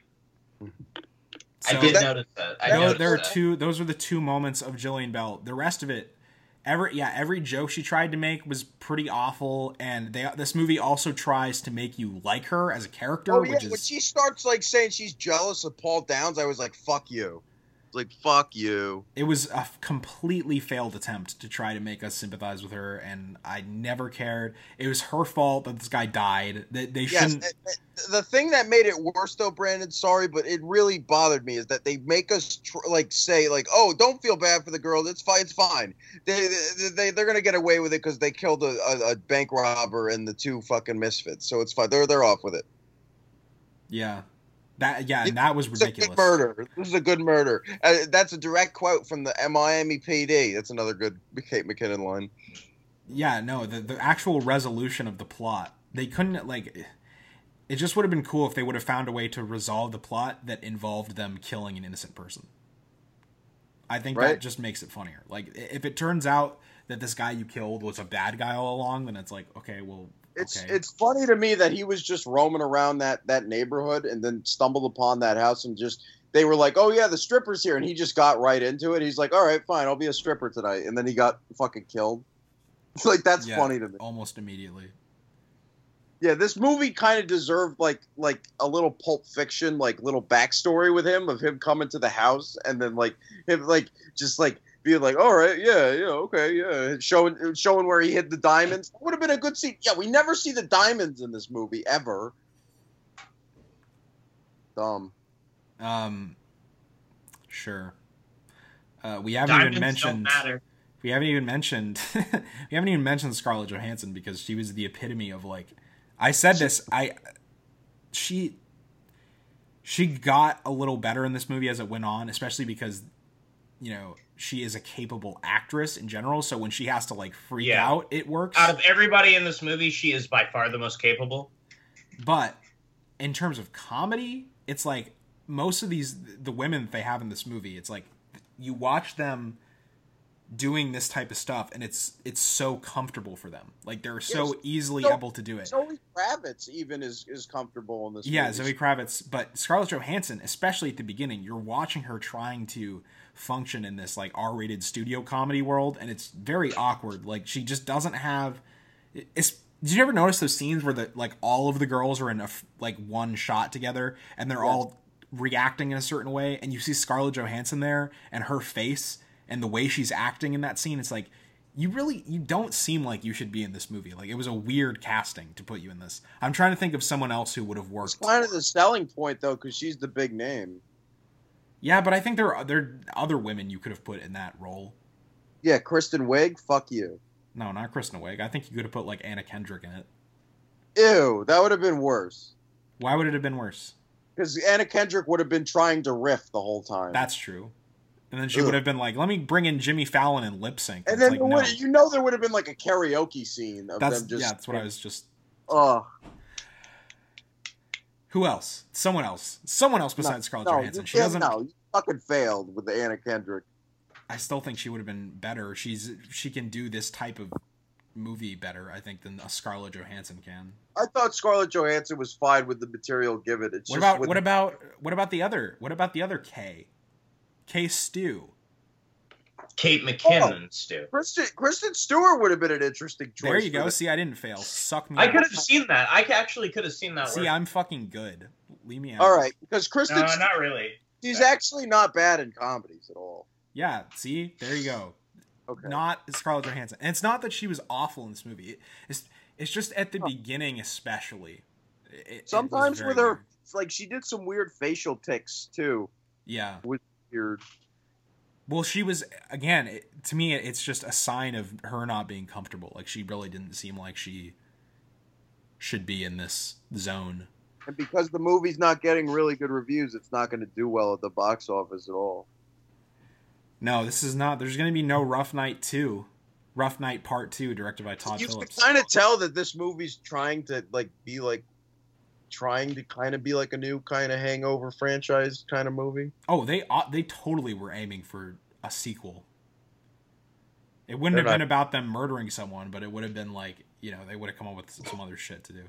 I did that- notice that. I tho- noticed there are two. Those were the two moments of Jillian Bell. The rest of it, every yeah, every joke she tried to make was pretty awful. And they this movie also tries to make you like her as a character, Oh yeah, which when is she starts like saying she's jealous of Paul Downs, I was like, "Fuck you." Like, "Fuck you." it was a completely failed attempt to try to make us sympathize with her, and I never cared. It was her fault that this guy died. They, they Yes, shouldn't. the thing that made it worse, though, Brandon. Sorry, but it really bothered me is that they make us tr- like say like, "Oh, don't feel bad for the girl. It's fine. It's fine." They they, they they're gonna get away with it because they killed a, a, a bank robber and the two fucking misfits, so it's fine. They're they're off with it. Yeah, that yeah, and that was ridiculous. murder. This is a good murder. Uh, that's a direct quote from the Miami PD. That's another good Kate McKinnon line. yeah no the, the actual resolution of the plot they couldn't like it just would have been cool if they would have found a way to resolve the plot that involved them killing an innocent person i think that just makes it funnier like if it turns out that this guy you killed was a bad guy all along then it's like okay well It's okay. it's funny to me that he was just roaming around that that neighborhood and then stumbled upon that house and just they were like, "Oh yeah, the stripper's here," and he just got right into it. He's like, "All right, fine, I'll be a stripper tonight," and then he got fucking killed. It's *laughs* like that's Yeah. funny to me. almost immediately Yeah, this movie kind of deserved like like a little Pulp Fiction like little backstory with him of him coming to the house and then like him like just like being like, all right, yeah, yeah, okay, yeah, showing showing where he hid the diamonds. That would have been a good scene. Yeah, we never see the diamonds in this movie ever. Dumb. um sure uh, we haven't Diamonds even don't mentioned matter. we haven't even mentioned *laughs* we haven't even mentioned Scarlett Johansson because she was the epitome of like I said this I she she got a little better in this movie as it went on especially because you know she is a capable actress in general so when she has to like freak Yeah. out it works Out of everybody in this movie, she is by far the most capable. but in terms of comedy it's like most of these the women that they have in this movie it's like you watch them doing this type of stuff and it's it's so comfortable for them like they're so Yes. easily So- able to do it Zoe Kravitz even is is comfortable in this. yeah movie. zoe kravitz but scarlett johansson especially at the beginning you're watching her trying to function in this like r-rated studio comedy world and it's very awkward like she just doesn't have it's did you ever notice those scenes where the like all of the girls are in a f- like one shot together and they're Yes. all reacting in a certain way and you see scarlett johansson there and her face and the way she's acting in that scene it's like you really you don't seem like you should be in this movie like it was a weird casting to put you in this i'm trying to think of someone else who would have It's worked kind of the selling point though, because she's the big name. Yeah but i think there are there are other women you could have put in that role Yeah, Kristen Wiig. Fuck you. no not kristen wiig i think you could have put like anna kendrick in it Ew, that would have been worse. why would it have been worse Because Anna Kendrick would have been trying to riff the whole time. that's true and then she Ugh. would have been like let me bring in jimmy fallon and lip sync and It's then like, no. would, you know there would have been like a karaoke scene of that's them just. yeah that's what i was just Oh Who else? Someone else. Someone else besides Scarlett no, Johansson. She doesn't. No, you fucking failed with the Anna Kendrick. I still think she would have been better. She's she can do this type of movie better, I think, than a Scarlett Johansson can. I thought Scarlett Johansson was fine with the material given. It's What just about with, what about what about the other? What about the other K? K Stew. Kate oh, McKinnon, Stu. Kristen Kristen Stewart would have been an interesting choice. There you go. this. See, I didn't fail. Suck me. I could have seen that. I actually could have seen that. See, work. I'm fucking good. Leave me out. All right, because Kristen, no, not really. She's actually not bad in comedies at all. Yeah. See, there you go. Okay. Not Scarlett Johansson, and it's not that she was awful in this movie. It's it's just at the beginning, especially. It- it Sometimes very with her, it's like she did some weird facial ticks too. Yeah. Weird. Well, she was again. It, to me, it's just a sign of her not being comfortable. Like she really didn't seem like she should be in this zone. And because the movie's not getting really good reviews, it's not going to do well at the box office at all. No, this is not. There's going to be no Rough Night two, Rough Night Part two, directed by Todd you Phillips. can kind of tell that this movie's trying to like be like trying to kind of be like a new kind of Hangover franchise kind of movie. Oh, they uh, they totally were aiming for a sequel. It wouldn't They're have been about them murdering someone, but it would have been like you know they would have come up with some other shit to do.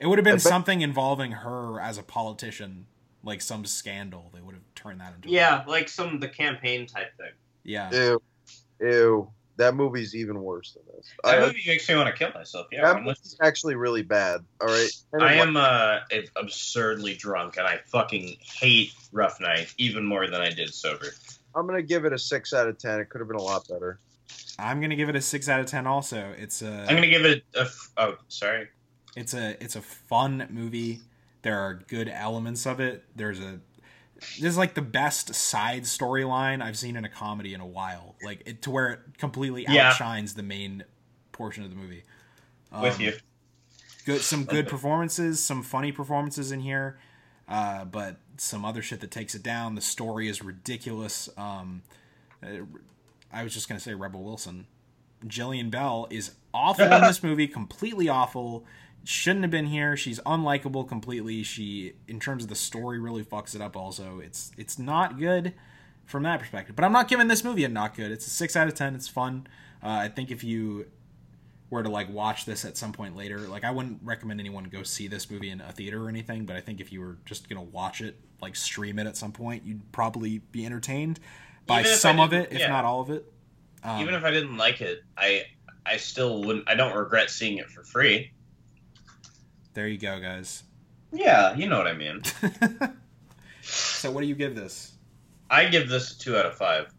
It would have been bet- something involving her as a politician, like some scandal. They would have turned that into a- Yeah, like some the campaign type thing. yeah. Ew, ew. That movie's even worse than this. That I- movie makes me want to kill myself. Yeah, that I'm movie's with- actually really bad. All right. And I am uh, absurdly drunk, and I fucking hate Rough Night even more than I did sober. I'm gonna give it a six out of ten. It could have been a lot better. I'm gonna give it a six out of ten. Also, it's a I'm gonna give it a. f- Oh, sorry. It's a it's a fun movie. There are good elements of it. There's a this is like the best side storyline I've seen in a comedy in a while. Like it to where it completely Yeah. outshines the main portion of the movie. With Um, you. good some good *laughs* performances, some funny performances in here, uh, but some other shit that takes it down. The story is ridiculous. Um, uh, I was just gonna say Rebel Wilson. Jillian Bell is awful in *laughs* this movie, completely awful. Shouldn't have been here. She's unlikable completely. She, in terms of the story, really fucks it up. Also, it's it's not good from that perspective. But I'm not giving this movie a not good. It's a six out of ten. It's fun. Uh, I think if you were to like watch this at some point later, like I wouldn't recommend anyone go see this movie in a theater or anything. But I think if you were just gonna watch it, like stream it at some point, you'd probably be entertained by Even if I some of it, if yeah. not all of it. Um, Even if I didn't like it, I I still wouldn't. I don't regret seeing it for free. There you go, guys. Yeah, you know what I mean. *laughs* so, what do you give this? I give this a two out of five.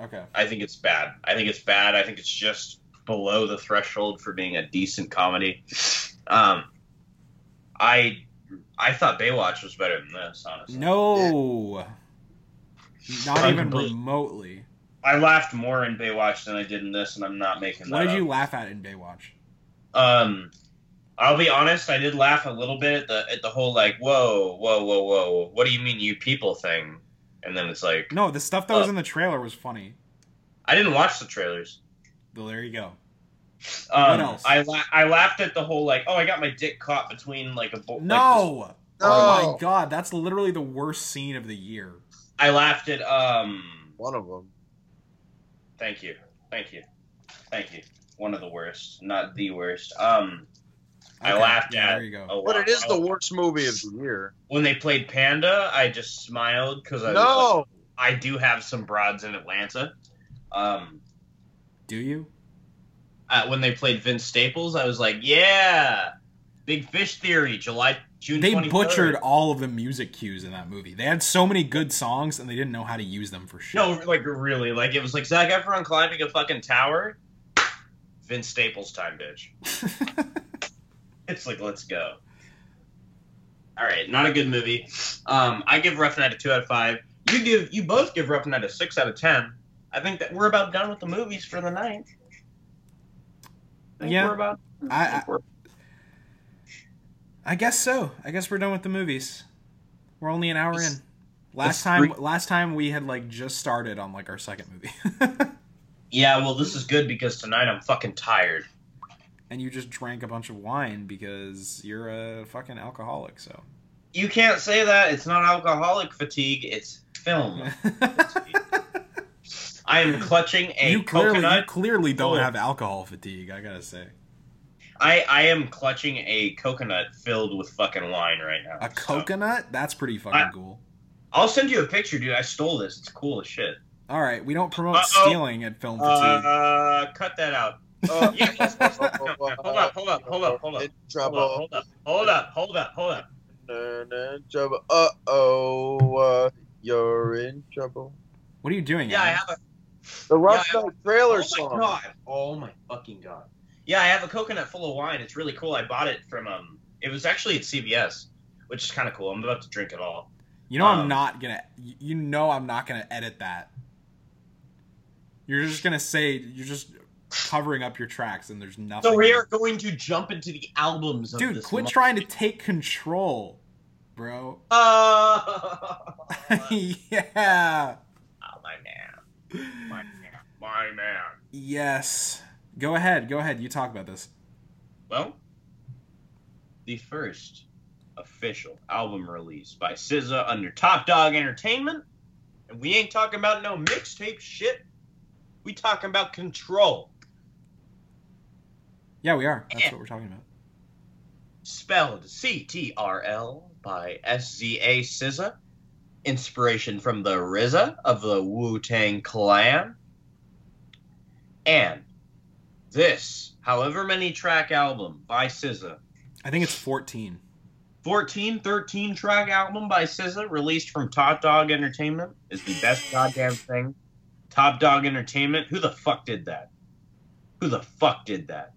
Okay. I think it's bad. I think it's bad. I think it's just below the threshold for being a decent comedy. Um, I I thought Baywatch was better than this. Honestly, No. Not even remotely. I laughed more in Baywatch than I did in this, and I'm not making that. What did up. you laugh at in Baywatch? Um, I'll be honest. I did laugh a little bit at the at the whole like, whoa, whoa, whoa, whoa. What do you mean, you people thing? And then it's like, No, the stuff that was Oh. in the trailer was funny. I didn't watch the trailers. Well, there you go. Um, What else? I la- I laughed at the whole like, oh, I got my dick caught between like a bo- like, this- No. Oh my god, that's literally the worst scene of the year. I laughed at um. One of them. Thank you, thank you, thank you. One of the worst, not the worst. Um, I laughed yeah, at. There you go. a But lot- it is the oh, worst movie of the year. when they played Panda. I just smiled because I No. like, I do have some broads in Atlanta. Um, Do you? uh, when they played Vince Staples, I was like, yeah, Big Fish Theory, July June. They 23rd. butchered all of the music cues in that movie. They had so many good songs and they didn't know how to use them for shit. No, like really, like it was like Zac Efron climbing a fucking tower. Vince Staples time, bitch. *laughs* It's like let's go. All right, not a good movie. Um, I give Rough Night a two out of five. You give you both give Rough Night a six out of ten. I think that we're about done with the movies for the night. I Yeah. we're about. I- we're- I guess so. I guess we're done with the movies. We're only an hour in. Last time, last time we had like just started on like our second movie, *laughs* yeah, well, this is good because tonight I'm fucking tired. And you just drank a bunch of wine because you're a fucking alcoholic. So, You can't say that. It's not alcoholic fatigue. It's film. *laughs* I am clutching a you clearly, you coconut. clearly don't have alcohol fatigue. I gotta say, I I am clutching a coconut filled with fucking wine right now. a So, coconut. That's pretty fucking I- cool. I'll send you a picture, dude. I stole this. It's cool as shit. All right, we don't promote Uh-oh. stealing at film fatigue. Uh, cut that out. Uh, hold up, hold up, hold up, hold up. In Hold up, trouble. hold up, hold up, hold up, hold up. In trouble. Uh oh. Uh, you're in trouble. what are you doing? Yeah, I have a The Rough Yeah, I- Night trailer oh song. my god. Oh my fucking god. Yeah, I have a coconut full of wine. It's really cool. I bought it from um. It was actually at CVS, which is kind of cool. I'm about to drink it all. You know I'm Um, not gonna. You know I'm not gonna edit that. You're just gonna say you're just covering up your tracks, and there's nothing. So we are going to jump into the albums of dude. Quit month. trying to take control, bro. Uh, *laughs* yeah. oh, my man. My man. My man. Yes. Go ahead. Go ahead. You talk about this. Well, the first official album release by SZA under Top Dawg Entertainment. And we ain't talking about no mixtape shit. We talking about Control. Yeah, we are. That's Yeah. what we're talking about. spelled C T R L by S Z A SZA. Inspiration from the RZA of the Wu Tang Clan. And this, however many track album by SZA, I think it's 14. 14, 13 track album by SZA, released from Top Dawg Entertainment, is the best goddamn thing. Top Dawg Entertainment, who the fuck did that? Who the fuck did that?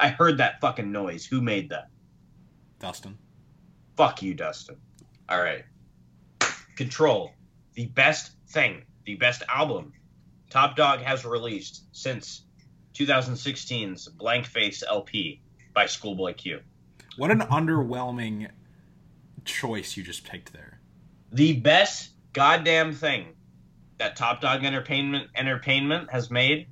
I heard that fucking noise. Who made that? Dustin. Fuck you, Dustin. All right. Control, the best thing, the best album Top Dawg has released since 2016's Blank Face LP by Schoolboy Q. What an underwhelming choice you just picked there. The best goddamn thing that Top Dawg Entertainment Entertainment has made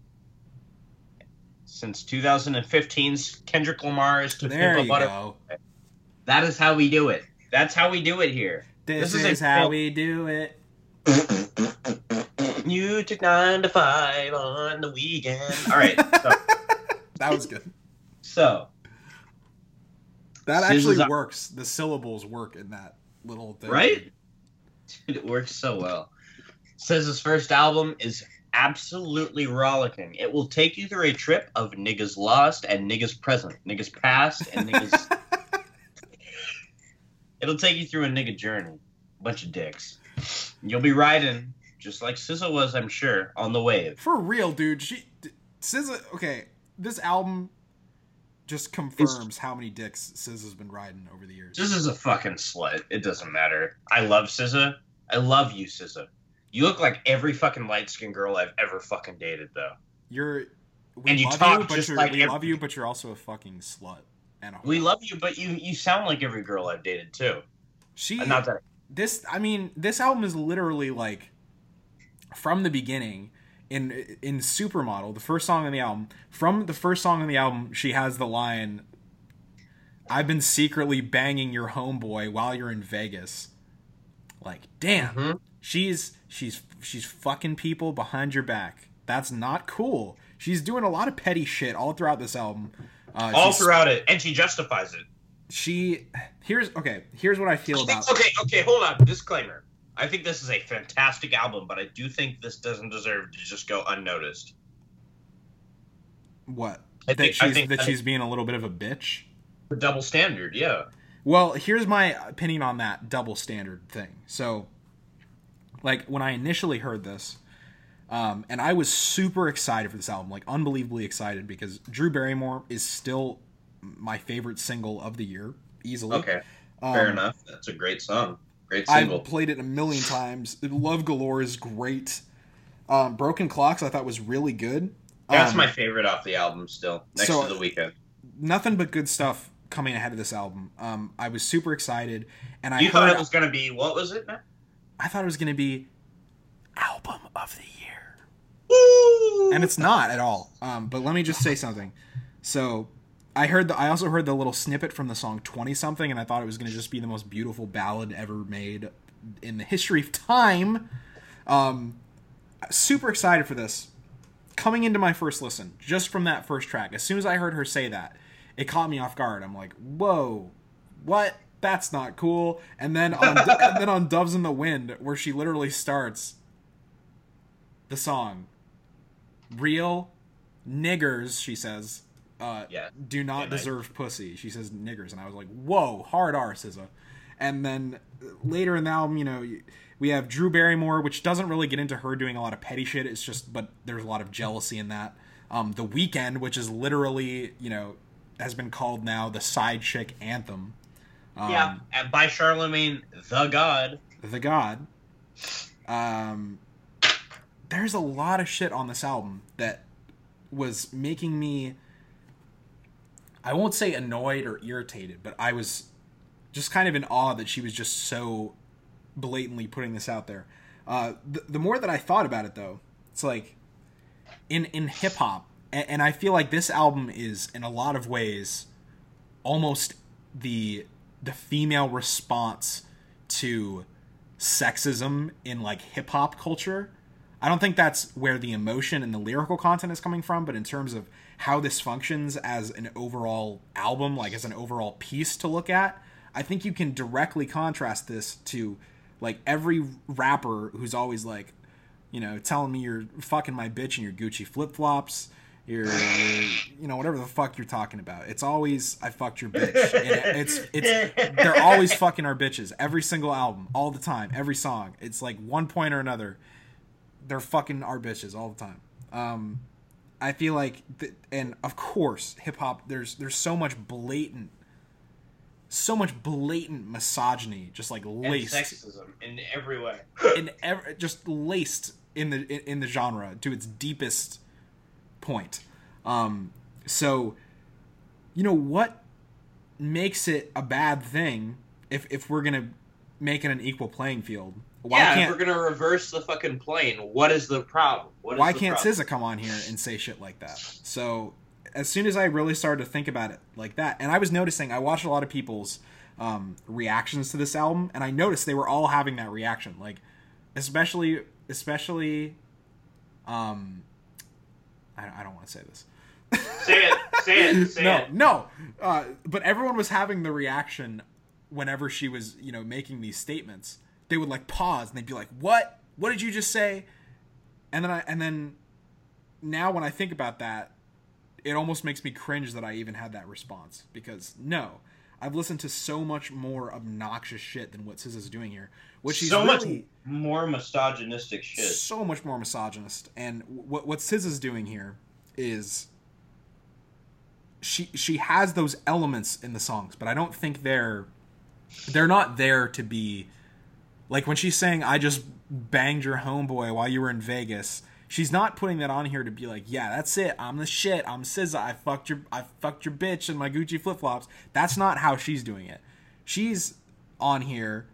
since 2015's Kendrick Lamar's To There Pimp a you Butter- go. That is how we do it. That's how we do it here. This, This is, is how we do it. *laughs* You took nine to five on the weekend. All right. So, *laughs* That was good. so That actually is works. The syllables work in that little thing. right? Dude, it works so well. Says his first album is absolutely rollicking. It will take you through a trip of niggas lost and niggas present, niggas past and niggas. *laughs* It'll take you through a nigga journey. Bunch of dicks. You'll be riding, just like SZA was, I'm sure, on the wave. For real, dude. She SZA. Okay, this album just confirms how many dicks SZA's been riding over the years. This is a fucking slut. It doesn't matter. I love SZA. I love you, SZA. You look like every fucking light skinned girl I've ever fucking dated, though. You're. We And you love talk you, but just you're, like we every- love you, but you're also a fucking slut. And a We love you, but you you sound like every girl I've dated too. She. Not that this i mean this album is literally like from the beginning in in supermodel the first song on the album from the first song on the album she has the line i've been secretly banging your homeboy while you're in vegas like damn Mhm. she's she's she's fucking people behind your back that's not cool she's doing a lot of petty shit all throughout this album uh, all throughout it, and she justifies it. she here's okay here's what i feel about Okay, okay, hold on. Disclaimer. I think this is a fantastic album, but I do think this doesn't deserve to just go unnoticed. what I that think- she's I think- that I she's being a little bit of a bitch. The double standard, yeah. Well, here's my opinion on that double standard thing. So, like when I initially heard this, um, and I was super excited for this album, like unbelievably excited because Drew Barrymore is still my favorite single of the year, easily. Okay, fair Um, enough. That's a great song. Great single. I've played it a million times. Love Galore is great. Um, Broken Clocks I thought was really good. That's Um, my favorite off the album still, next so- to the weekend. nothing but good stuff coming ahead of this album. Um, I was super excited, and I You thought heard, it was gonna be what was it? man? I thought it was going to be album of the year, Woo! and it's not at all. Um, but let me just say something. So, I heard the I also heard the little snippet from the song Twenty Something, and I thought it was going to just be the most beautiful ballad ever made in the history of time. Um, super excited for this. Coming into my first listen, just from that first track, as soon as I heard her say that, it caught me off guard. I'm like, "Whoa, what? That's not cool." And then *laughs* on and then on Doves in the Wind, where she literally starts the song, "Real niggers," she says, uh, Yeah. "do not deserve pussy." She says niggers, and I was like, "Whoa, hard R, SZA." And then later in the album, you know, we have Drew Barrymore, which doesn't really get into her doing a lot of petty shit. It's just, but there's a lot of jealousy in that. Um, the Weekend, which is literally, you know, has been called now the side chick anthem. Um, yeah, and by Charlemagne the God. the God. Um, there's a lot of shit on this album that was making me. I won't say annoyed or irritated, but I was just kind of in awe that she was just so blatantly putting this out there. Uh, the, the more that I thought about it, though, it's like in in hip hop, and, and I feel like this album is in a lot of ways almost the the female response to sexism in like hip hop culture. I don't think that's where the emotion and the lyrical content is coming from, but in terms of how this functions as an overall album, like as an overall piece to look at, I think you can directly contrast this to like every rapper who's always like, you know, telling me you're fucking my bitch in your Gucci flip flops, you're, you know, whatever the fuck you're talking about. It's always I fucked your bitch. And *laughs* it's it's they're always fucking our bitches. Every single album, all the time, every song. It's like one point or another. They're fucking our bitches all the time. Um, I feel like, th- and of course, hip hop. There's there's so much blatant, so much blatant misogyny, just like And laced sexism in every way. in ev- just laced in the in, in the genre to its deepest point. Um, so, you know what makes it a bad thing if if we're gonna make it an equal playing field? Why yeah, if can't we're gonna reverse the fucking plane, what is the problem? What is why the can't problem? SZA come on here and say shit like that? So as soon as I really started to think about it like that, and I was noticing, I watched a lot of people's um, reactions to this album, and I noticed they were all having that reaction, like especially, especially, um, I, I don't want to say this. Say it, say it, *laughs* say no, it. no. Uh, but everyone was having the reaction whenever she was, you know, making these statements. They would like pause and they'd be like, "What? What did you just say?" And then I and then now when I think about that, it almost makes me cringe that I even had that response because no, I've listened to so much more obnoxious shit than what SZA's doing here, which she's so really much more misogynistic shit. so much more misogynist. And what what SZA's doing here is she she has those elements in the songs, but I don't think they're they're not there to be like when she's saying I just banged your homeboy while you were in Vegas. She's not putting that on here to be like, yeah, that's it. I'm the shit. I'm SZA. I fucked your I fucked your bitch in my Gucci flip flops. That's not how she's doing it. She's on here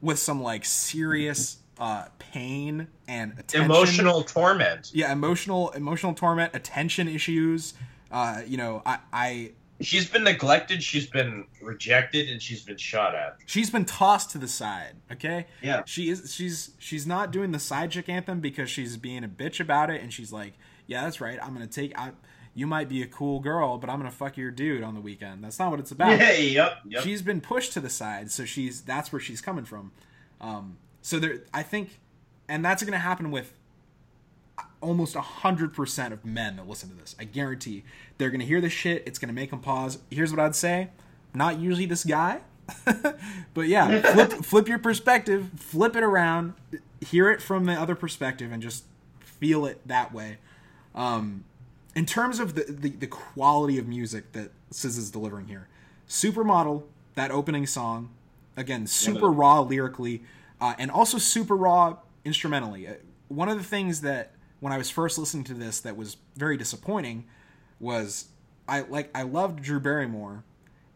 with some like serious uh, pain and attention. Emotional torment. yeah, emotional emotional torment, attention issues. Uh, you know, I, I She's been neglected, she's been rejected, and she's been shot at. she's been tossed to the side. Okay, Yeah. she is she's she's not doing the side chick anthem because she's being a bitch about it, and she's like, yeah, that's right. I'm gonna take. I, you might be a cool girl, but I'm gonna fuck your dude on the weekend. That's not what it's about. Yeah, yep, yep. she's been pushed to the side so she's that's where she's coming from um, so there i think and that's going to happen with almost 100% of men that listen to this. I guarantee they're going to hear this shit. It's going to make them pause. Here's what i'd say. Not usually this guy *laughs* but yeah *laughs* flip, flip your perspective flip it around hear it from the other perspective and just feel it that way. Um, in terms of the, the, the quality of music that SZA is delivering here, Supermodel, that opening song, again, super raw lyrically, uh, and also super raw instrumentally. Uh, one of the things that when I was first listening to this that was very disappointing was I like I loved Drew Barrymore,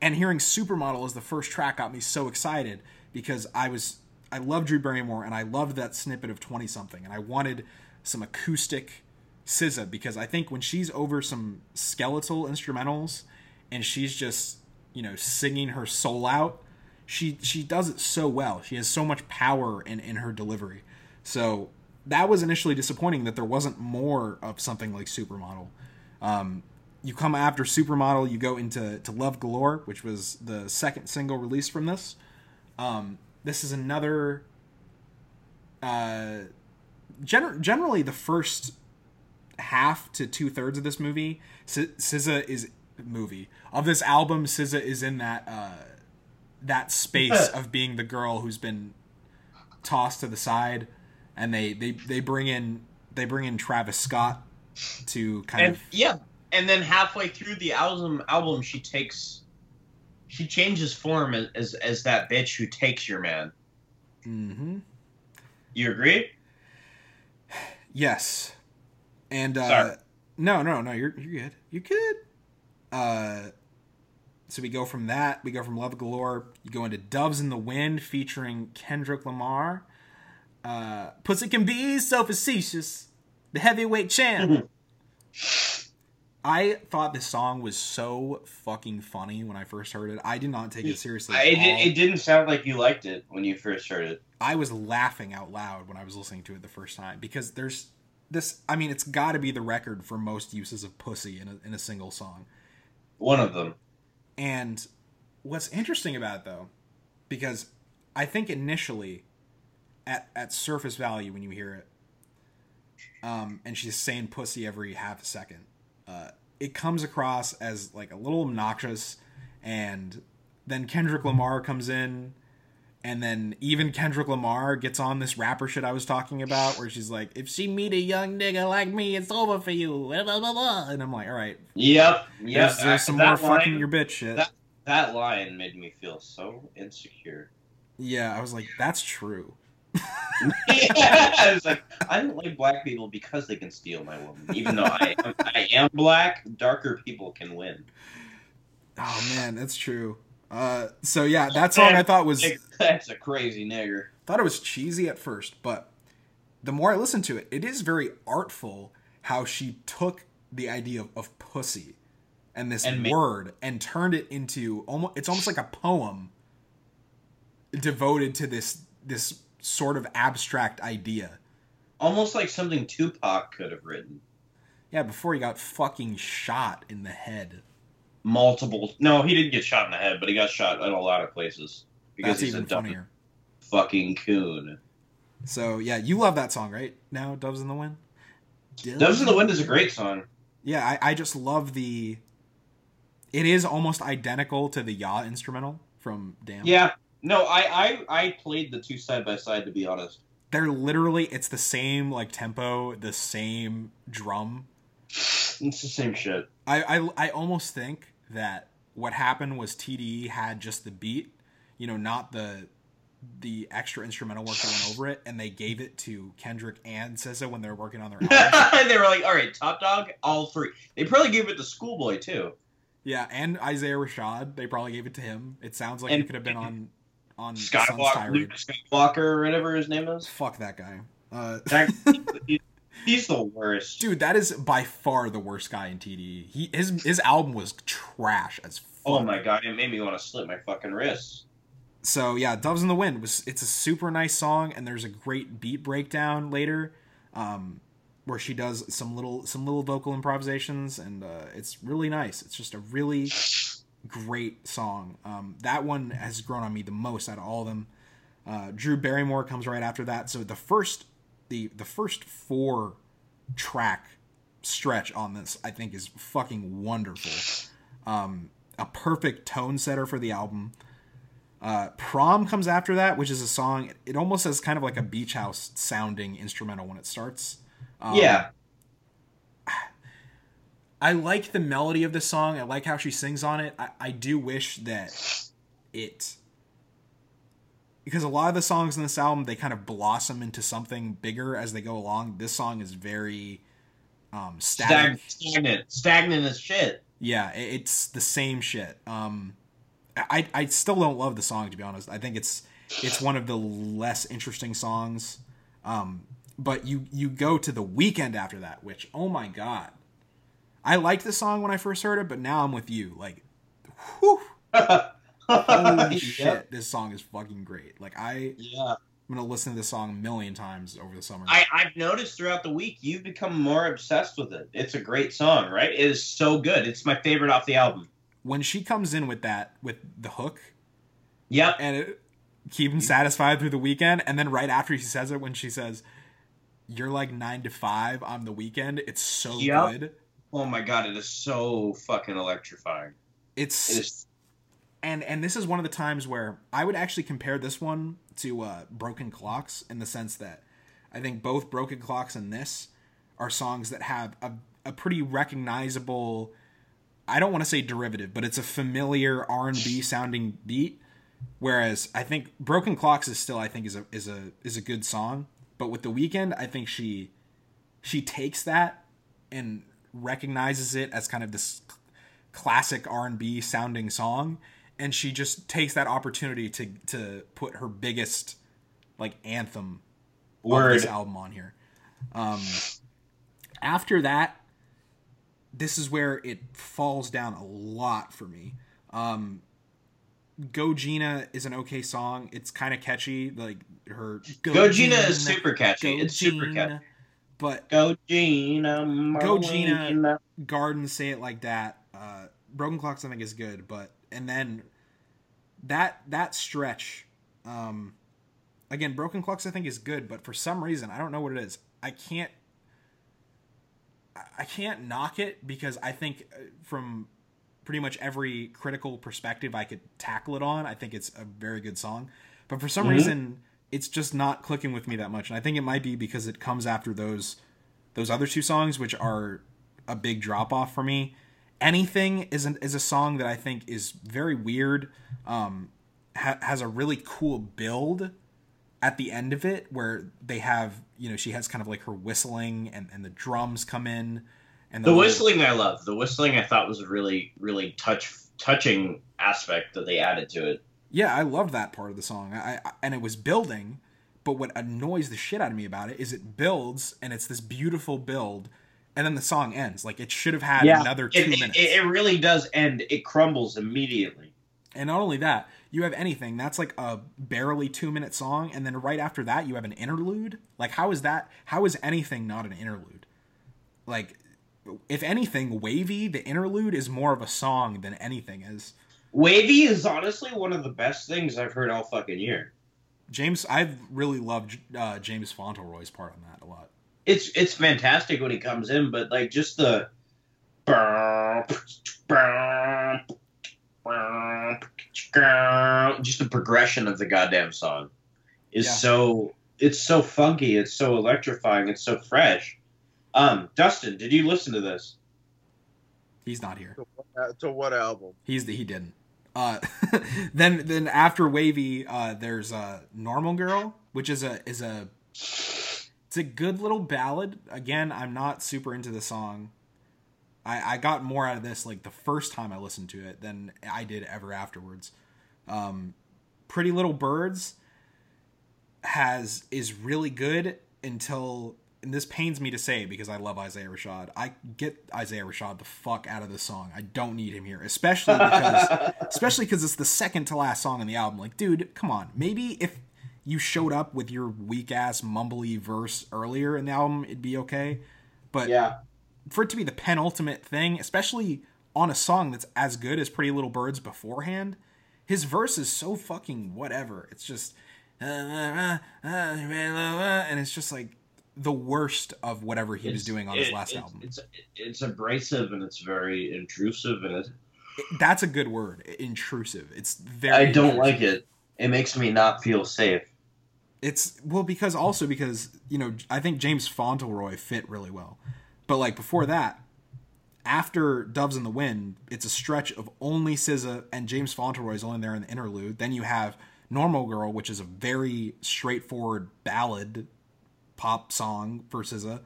and hearing Supermodel as the first track got me so excited because I was I loved Drew Barrymore and I loved that snippet of Twenty Something, and I wanted some acoustic SZA because I think when she's over some skeletal instrumentals and she's just you know singing her soul out, she she does it so well. She has so much power in in her delivery. So that was initially disappointing that there wasn't more of something like Supermodel. Um, you come after Supermodel, you go into to Love Galore, which was the second single released from this. Um, this is another. Uh, gener- generally, the first half to two thirds of this movie, S- SZA is movie of this album. SZA is in that uh, that space of being the girl who's been tossed to the side, and they they they bring in they bring in Travis Scott to kind and of yeah, and then halfway through the album, album she takes, she changes form as as, as that bitch who takes your man. Mm hmm You agree? Yes. And uh Sorry. no, no, no, you're you're good. You're good. Uh so we go from that, we go from Love Galore, you go into Doves in the Wind featuring Kendrick Lamar. Uh Pussy Can Be So Facetious, the heavyweight champ. I thought this song was so fucking funny when I first heard it. I did not take it seriously. I, it, it didn't sound like you liked it when you first heard it. I was laughing out loud when I was listening to it the first time because there's this. I mean, it's got to be the record for most uses of pussy in a, in a single song. One of them. And what's interesting about it though, because I think initially, at at surface value when you hear it, um, and she's saying pussy every half a second, uh, it comes across as like a little obnoxious, and then Kendrick Lamar comes in. And then even Kendrick Lamar gets on this rapper shit I was talking about, where she's like, "If she meet a young nigga like me, it's over for you." Blah, blah, blah, blah. And I'm like, "All right, Yep. Yep. there's, there's some more line- fucking your bitch shit." that- That line made me feel so insecure. Yeah, I was like, that's true. *laughs* yeah, I was like, I don't like black people because they can steal my woman. Even though I am, I am black, darker people can win. Oh man, that's true. Uh, so yeah, that *laughs* song I thought was That's a crazy nigger. thought it was cheesy at first, but the more I listened to it, it is very artful how she took the idea of, of pussy and this And ma- word and turned it into almost it's almost like a poem devoted to this this sort of abstract idea. Almost like something Tupac could have written. Yeah, before he got fucking shot in the head. Multiple. No, he didn't get shot in the head, but he got shot in a lot of places because That's he's even a dumb funnier. fucking coon. So yeah, you love that song, right? Now, Doves in the Wind. Doves in the Wind is a great song. Yeah, I, I just love the. It is almost identical to the Ya instrumental from Damn. Yeah. No, I, I I played the two side by side to be honest. they're literally it's the same like tempo, the same drum. It's the same shit. I I, I almost think that what happened was TDE had just the beat, you know, not the the extra instrumental work that went over it, and they gave it to Kendrick and SZA when they were working on their *laughs* album. they were like, all right, Top Dawg, all three. They probably gave it to Schoolboy too. yeah, and Isaiah Rashad, they probably gave it to him. It sounds like And- it could have been on on Skywalker. Luke Skywalker, or whatever his name is. Fuck that guy. Uh, That- *laughs* he- he's the worst. dude, that is by far the worst guy in TD. He his his album was trash as fuck. Oh my god, it made me want to slit my fucking wrists. So yeah, Doves in the Wind was it's a super nice song, and there's a great beat breakdown later, um, where she does some little some little vocal improvisations, and uh, it's really nice. It's just a really great song. Um, that one has grown on me the most out of all of them. Uh, Drew Barrymore comes right after that. So the first the the first four track stretch on this I think is fucking wonderful. Um, a perfect tone setter for the album. Uh, Prom comes after that, which is a song. It almost has kind of like a beach house sounding instrumental when it starts. Um, yeah, I like the melody of the song. I like how she sings on it. I, I do wish that it because a lot of the songs in this album they kind of blossom into something bigger as they go along. This song is very um, static. Stagnant, stagnant as shit. Yeah, it's the same shit. Um, I I still don't love the song to be honest. I think it's it's one of the less interesting songs. Um, but you you go to the weekend after that, which oh my god, I liked the song when I first heard it, but now I'm with you. Like, whew, *laughs* holy Yep. shit, this song is fucking great. Like I Yeah, I'm gonna listen to this song a million times over the summer. I, I've noticed throughout the week you've become more obsessed with it. It's a great song, right? It is so good. It's my favorite off the album. when she comes in with that with the hook Yep. and it, keep him satisfied through the weekend. And then right after she says it, when she says, "You're like nine to five on the weekend," it's so Yep. good. Oh my god, it is so fucking electrifying. It's It is. and and this is one of the times where I would actually compare this one to uh, Broken Clocks in the sense that I think both Broken Clocks and this are songs that have a, a pretty recognizable. I don't want to say derivative, but it's a familiar R and B *laughs* sounding beat. Whereas I think Broken Clocks is still I think is a is a is a good song, but with the weekend I think she she takes that and recognizes it as kind of this classic R&B sounding song and she just takes that opportunity to to put her biggest like anthem of this album on here. Um after that this is where it falls down a lot for me. Um, Go Gina is an okay song. It's kind of catchy. Like her Go, Gina, is super catchy. It's super catchy. But Go Gina, Go Gina. Garden say it like that. Uh, Broken Clocks I think is good, but and then that that stretch, um, again, Broken Clocks I think is good, but for some reason I don't know what it is. I can't I- can't knock it because I think uh, from pretty much every critical perspective I could tackle it on, I think it's a very good song. But for some Mhm. reason, it's just not clicking with me that much, and I think it might be because it comes after those those other two songs, which are a big drop off for me. Anything is an, is a song that I think is very weird. Um, ha- has a really cool build at the end of it where they have you know she has kind of like her whistling and, and the drums come in and The little- whistling I love. The whistling I thought was a really, really touch touching aspect that they added to it. Yeah, I loved that part of the song. I, I and it was building, but what annoys the shit out of me about it is it builds and it's this beautiful build, and then the song ends. Like it should have had another two it- minutes. It, it really does end. It crumbles immediately. and not only that, you have anything that's like a barely two minute song, and then right after that you have an interlude. Like how is that? How is anything not an interlude? Like, if anything, wavy the interlude is more of a song than anything is. Wavy is honestly one of the best things I've heard all fucking year. James, I've really loved uh, James Fauntleroy's part on that a lot. It's it's fantastic when he comes in, but like just the just the progression of the goddamn song is Yeah. so it's so funky, it's so electrifying, it's so fresh. Um, Dustin, did you listen to this? He's not here. To what, to what album? He's the, he didn't. Uh, *laughs* then then after Wavy, uh, there's uh, Normal Girl, which is a is a it's a good little ballad. Again, I'm not super into the song. I I got more out of this like the first time I listened to it than I did ever afterwards. Um, Pretty Little Birds has is really good until and this pains me to say because I love Isaiah Rashad. I get Isaiah Rashad the fuck out of this song. I don't need him here, especially because *laughs* especially because it's the second to last song on the album. Like, dude, come on. Maybe if you showed up with your weak ass mumbly verse earlier in the album, it'd be okay. But yeah. for it to be the penultimate thing, especially on a song that's as good as Pretty Little Birds beforehand, his verse is so fucking whatever. It's just uh, uh, uh, and it's just like the worst of whatever he was doing on his last it's, album. It's it's abrasive and it's very intrusive and it, That's a good word, intrusive. It's very I don't intrusive. like it. It makes me not feel safe. It's well because also because you know I think James Fauntleroy fit really well, but like before that, after Doves in the Wind, it's a stretch of only SZA and James Fauntleroy is only there in the interlude. Then you have Normal Girl, which is a very straightforward ballad pop song for SZA.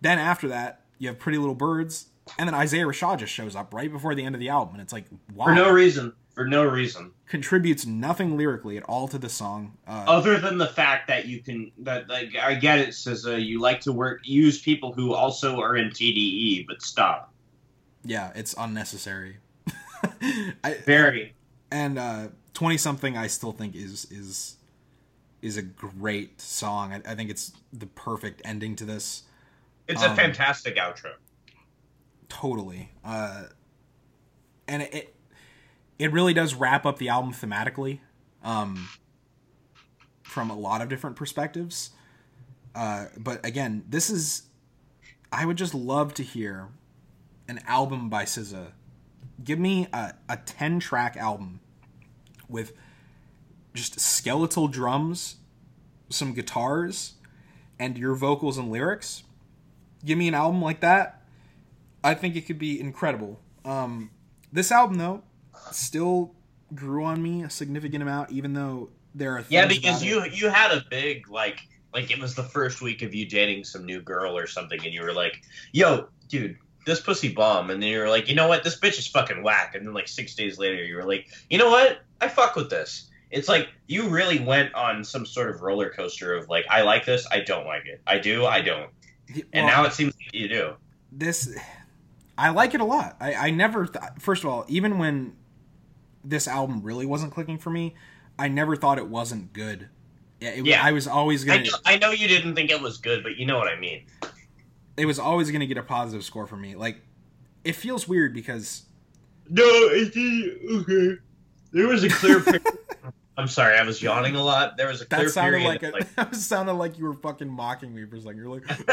Then after that, you have Pretty Little Birds, and then Isaiah Rashad just shows up right before the end of the album, and it's like wow, For no reason. For no reason. contributes nothing lyrically at all to the song. Uh, Other than the fact that you can that like I get it uh, you like to work use people who also are in TDE, but stop. yeah, it's unnecessary. *laughs* I, Very. and uh, twenty something, I still think is is is a great song. I, I think it's the perfect ending to this. It's Um, a fantastic outro. Totally, uh, and it, it it really does wrap up the album thematically, um, from a lot of different perspectives. Uh, but again, this is I would just love to hear an album by SZA. Give me a, a 10 track album with just skeletal drums, some guitars, and your vocals and lyrics. Give me an album like that. I think it could be incredible. Um, this album, though, still grew on me a significant amount, even though there are Yeah, because you it- you had a big like like it was the first week of you dating some new girl or something, and you were like, "Yo, dude, this pussy bomb," and then you were like, "You know what? This bitch is fucking whack," and then like six days later, you were like, "You know what? I fuck with this." It's like you really went on some sort of roller coaster of like, I like this, I don't like it, I do, I don't, and now it seems like you do. this I like it a lot. I, I never, th- first of all, even when this album really wasn't clicking for me, I never thought it wasn't good. Yeah, it, Yeah. I was always gonna. know, I know you didn't think it was good, but you know what I mean. It was always gonna get a positive score for me. Like, it feels weird because No, it's okay. There was a clear. *laughs* period. I'm sorry, I was yawning a lot. There was a clear that sounded period. like a, *laughs* that sounded like you were fucking mocking me for a second. You're like, *laughs*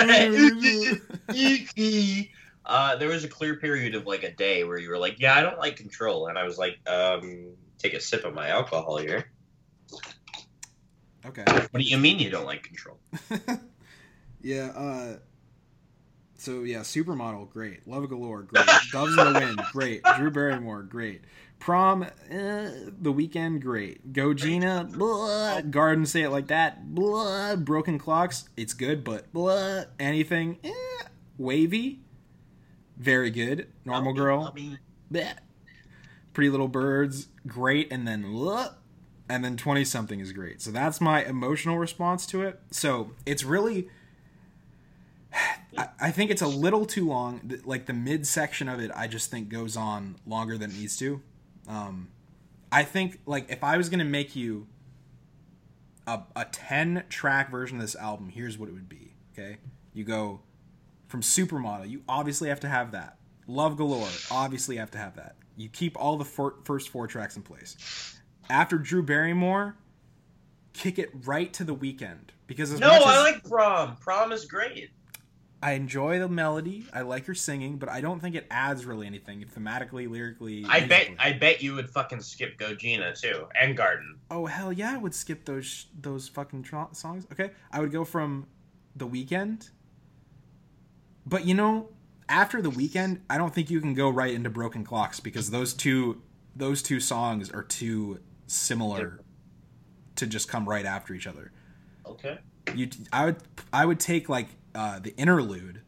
uh, there was a clear period of like a day where you were like, "Yeah, I don't like control," and I was like, um, "Take a sip of my alcohol here." okay. What do you mean you don't like control? yeah. Uh. So yeah, supermodel, great. Love galore, great. Doves in the wind, great. Drew Barrymore, great. Prom, eh, the weekend, great. Go Gina, blah. Garden, say it like that, blah. Broken clocks, it's good, but blah. Anything, eh. Wavy, very good. Normal girl, bleh. Pretty Little Birds, great, and then blah. and then 20 something is great. So that's my emotional response to it. So it's really I, I think it's a little too long. Like the mid section of it, I just think goes on longer than it needs to. Um, I think like if I was gonna make you a a ten track version of this album, here's what it would be. Okay, you go from Supermodel. You obviously have to have that. Love Galore, obviously have to have that. You keep all the four, first four tracks in place. After Drew Barrymore, kick it right to the weekend because as No, much as, I like prom. Prom is great. I enjoy the melody. I like your singing, but I don't think it adds really anything thematically, lyrically. I bet. I bet you would fucking skip Go Gina too, and Garden. Oh hell yeah! I would skip those those fucking tro- songs. Okay, I would go from the weekend. But you know, after the weekend, I don't think you can go right into Broken Clocks because those two those two songs are too similar to just come right after each other. Okay. you i would i would take like uh the interlude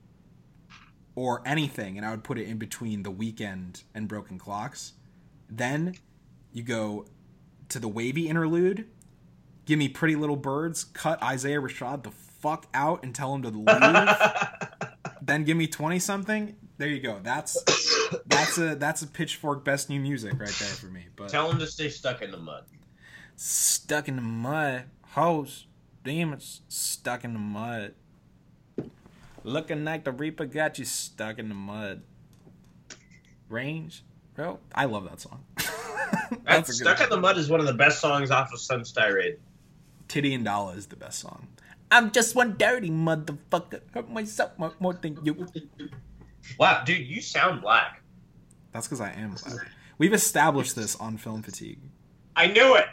or anything and i would put it in between the weekend and broken clocks then you go to the wavy interlude give me pretty little birds cut isaiah rashad the fuck out and tell him to leave *laughs* then give me 20 something there you go that's that's a that's a pitchfork best new music right there for me but Tell him to stay stuck in the mud. stuck in the mud. Hoes, demons, stuck in the mud. Looking like the Reaper got you stuck in the mud. Range, bro. I love that song. *laughs* That's Stuck in the Mud is one of the best songs off of Sunstar Raid. Titty and Dollar is the best song. I'm just one dirty motherfucker. Hurt myself more, more than you. Wow, dude, you sound black. That's because I am black. We've established this on Film Fatigue. I knew it.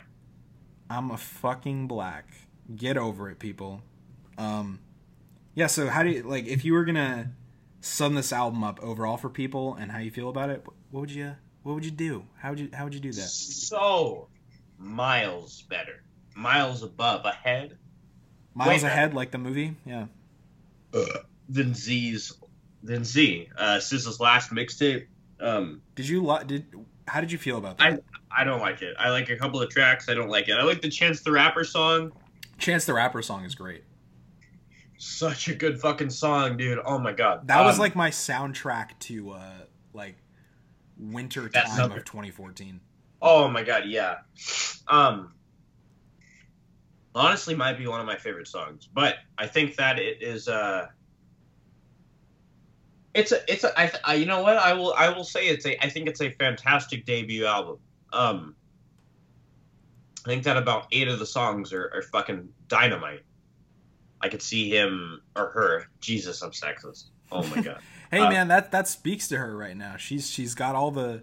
I'm a fucking black. Get over it, people. Um, yeah. So how do you like if you were gonna sum this album up overall for people and how you feel about it? What would you What would you do? How would you How would you do that? So miles better, miles above, ahead Miles ahead, like the movie. Yeah. than Z's than Z. Uh, SZA's last mixtape. Um, Did you li- did How did you feel about that? I don't like it. I like a couple of tracks. I don't like it. I like the Chance the Rapper song. Chance the Rapper song is great. Such a good fucking song, dude. Oh my god. That was Um, like my soundtrack to uh like winter time of 2014. Oh my god, yeah. Um honestly might be one of my favorite songs, but I think that it is uh it's a it's a I, I you know what? I will I will say it's a I think it's a fantastic debut album. Um I think that about 8 of the songs are, are fucking dynamite. I could see him or her. Jesus, I'm sexist. Oh my god. *laughs* Hey Uh, man, that that speaks to her right now. She's she's got all the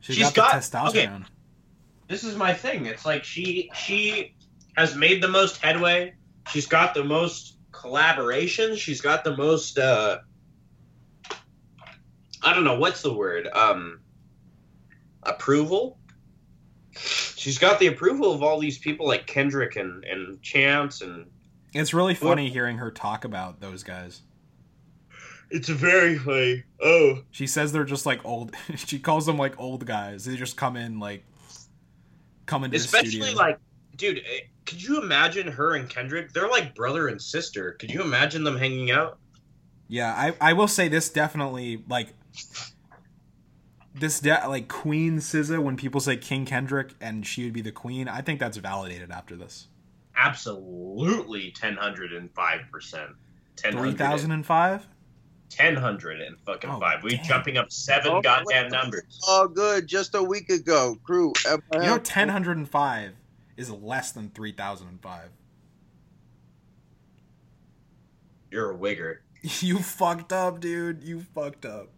she's She's got, got- the testosterone. this is my thing. It's like she she has made the most headway. She's got the most collaborations. She's got the most uh I don't know what's the word. Um approval. She's got the approval of all these people like Kendrick and and Chance and It's really funny hearing her talk about those guys. it's very funny. Oh, She says they're just like old. *laughs* she calls them like old guys. They just come in like come into the especially studio. like dude, eh, could you imagine her and Kendrick? They're like brother and sister. Could you imagine them hanging out? yeah, I I will say this definitely like this de- like Queen SZA when people say King Kendrick and she would be the queen. I think that's validated after this. Absolutely, ten hundred and five percent. Three thousand and five. Ten hundred and fucking Oh, five. We damn. jumping up seven Oh, goddamn wait. numbers. Oh, good. Just a week ago, crew. You know, ten hundred and five is less than three thousand and five. You're a wigger. *laughs* You fucked up, dude. You fucked up.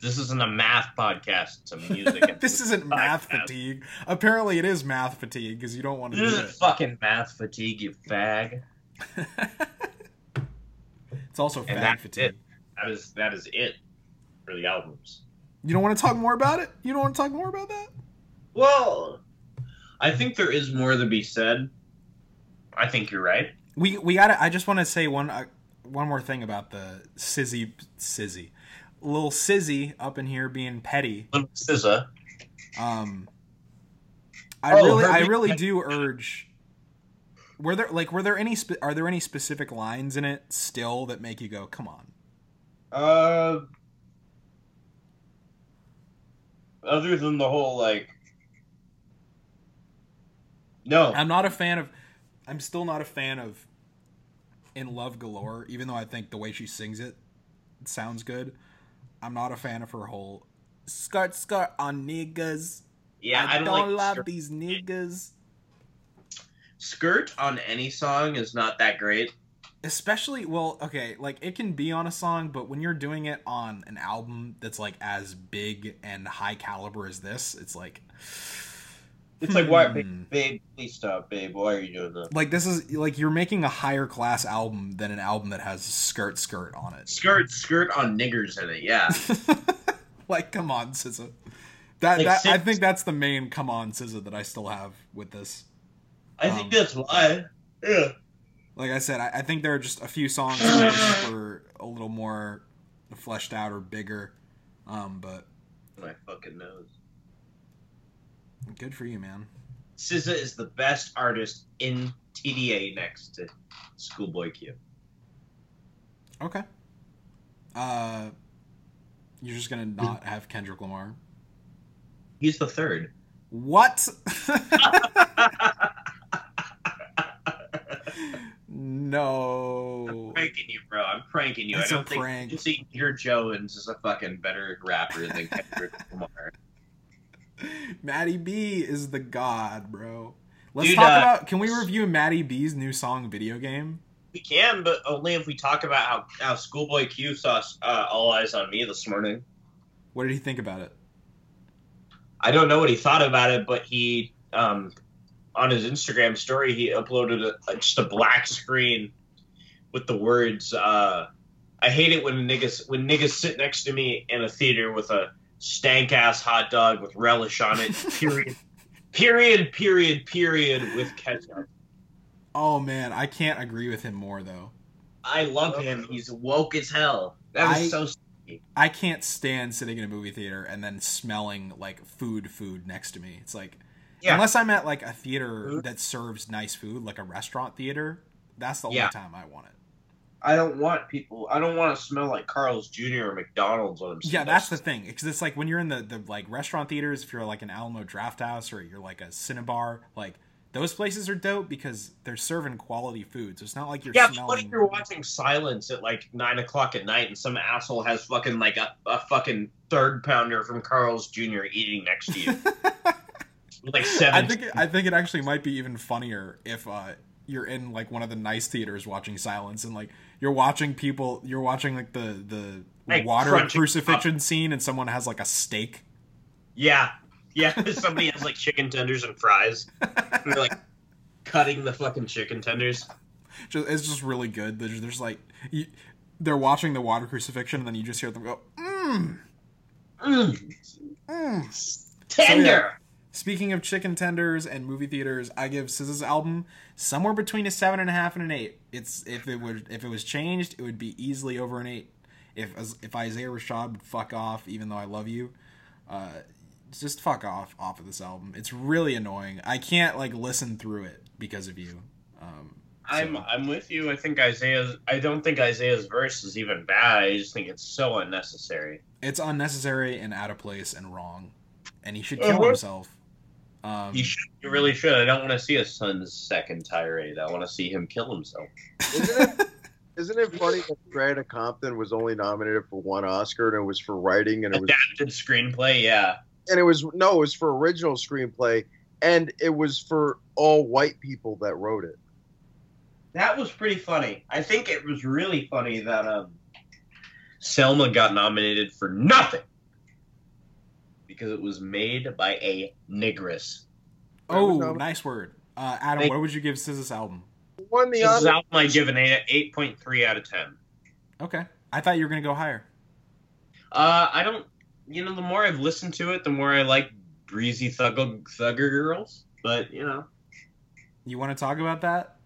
This isn't a math podcast. It's a *laughs* music. this isn't math fatigue. Apparently, it is math fatigue because you don't want to This do isn't it. fucking math fatigue, you fag. *laughs* it's also And fag fatigue. it. That is that is it for the albums. You don't want to talk more about it? You don't want to talk more about that? Well, I think there is more to be said. I think you're right. We we got to I just want to say one uh, one more thing about the Sizzy Sizzy. Little Sizzy up in here being petty. Little SZA. Um I Oh, really I really do urge were there like were there any spe- are there any specific lines in it still that make you go come on Uh, other than the whole like, no, I'm not a fan of. I'm still not a fan of "In Love Galore," even though I think the way she sings it sounds good. I'm not a fan of her whole skirt skirt on niggas. yeah, I, I, don't, don't, like love skirt. these niggas. skirt on any song is not that great. Especially, well, okay, like it can be on a song, but when you're doing it on an album that's like as big and high caliber as this, it's like, It's like, why, Hmm. babe, babe, please stop, babe. Why are you doing that? like this is like you're making a higher class album than an album that has skirt skirt on it. Skirt, skirt on niggers in it. Yeah, *laughs* like, come on, SZA. That, Like, that I think that's the main come on SZA that I still have with this. I Um, think that's why. Yeah. Like I said, I, I think there are just a few songs *laughs* that were a little more fleshed out or bigger. Um, but My fucking nose. Good for you, man. SZA is the best artist in TDE next to Schoolboy Q. Okay. Uh, you're just gonna not have Kendrick Lamar. He's the third. What? *laughs* no. I'm pranking you, bro. I'm pranking you. It's I a don't think prank. Peter Jones is a fucking better rapper than Kendrick Lamar. *laughs* Matty B is the god, bro. Let's Dude, talk uh, about. Can we review Matty B's new song video game? We can, but only if we talk about how, how Schoolboy Q saw uh, All Eyez on Me this morning. What did he think about it? I don't know what he thought about it, but he, um, on his Instagram story, he uploaded a, just a black screen with the words, uh, I hate it when niggas when niggas sit next to me in a theater with a stank ass hot dog with relish on it. *laughs* Period. period. Period. Period. With ketchup. Oh man, I can't agree with him more though. I love him. He's woke as hell. That I- is so. I can't stand sitting in a movie theater and then smelling like food food next to me. It's like Yeah. unless I'm at like a theater that serves nice food, like a restaurant theater, that's the Yeah. only time I want it. I don't want people. I don't want to smell like Carl's Jr. or McDonald's when I'm. Yeah, that's the thing. Because it's like when you're in the, the like restaurant theaters, if you're like an Alamo Drafthouse or you're like a Cinebar, like those places are dope because they're serving quality food. So it's not like you're Yeah, but smelling. what if you're watching Silence at like nine o'clock at night and some asshole has fucking like a, a fucking third pounder from Carl's Jr. eating next to you, *laughs* like I seven. think it, I think it actually might be even funnier if uh, you're in like one of the nice theaters watching Silence and like you're watching people, you're watching like the the Like, water crucifixion scene and someone has like a steak. yeah, yeah. Somebody has like chicken tenders and fries. And they're like cutting the fucking chicken tenders. just, it's just really good. There's, there's like you, they're watching the water crucifixion and then you just hear them go, mmm, Mm, mmm. tender. Speaking of chicken tenders and movie theaters, I give SZA's album somewhere between a seven and a half and an eight. It's if it would if it was changed, it would be easily over an eight. If if Isaiah Rashad would fuck off, even though I love you, uh, just fuck off off of this album. It's really annoying. I can't like listen through it because of you. Um, I'm I'm with you. I think Isaiah's. I don't think Isaiah's verse is even bad. I just think it's so unnecessary. It's unnecessary and out of place and wrong, and he should kill Uh-huh. himself. Um, He should. He really should. I don't want to see a son's second tirade. I want to see him kill himself. Isn't it, *laughs* isn't it funny that Straight Outta Compton was only nominated for one Oscar and it was for writing and it was Adapted screenplay. Yeah. and it was no, it was for original screenplay and it was for all white people that wrote it. That was pretty funny. I think it was really funny that um, Selma got nominated for nothing because it was made by a negress. oh, nice word, uh, Adam. Thank- what would you give SZA's album? Won the This Oscar. album I give an eight eight point three out of ten. Okay, I thought you were gonna go higher. Uh, I don't. You know, the more I've listened to it, the more I like breezy thugger thugger girls. But you know, You want to talk about that?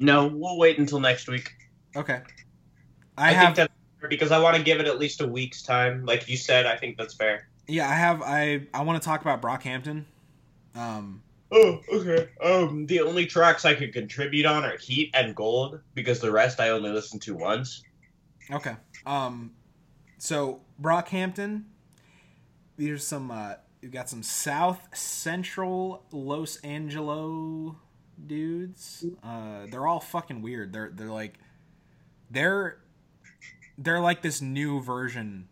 no, we'll wait until next week. Okay. I, I, have think that's fair because I want to give it at least a week's time. Like you said, I think that's fair. Yeah, I have I I want to talk about Brockhampton. Um Oh, okay. Um, the only tracks I could contribute on are Heat and Gold because the rest I only listened to once. okay. Um so Brockhampton there's some uh you got some South Central Los Angelo dudes. Uh they're all fucking weird. They're they're like they're they're like this new version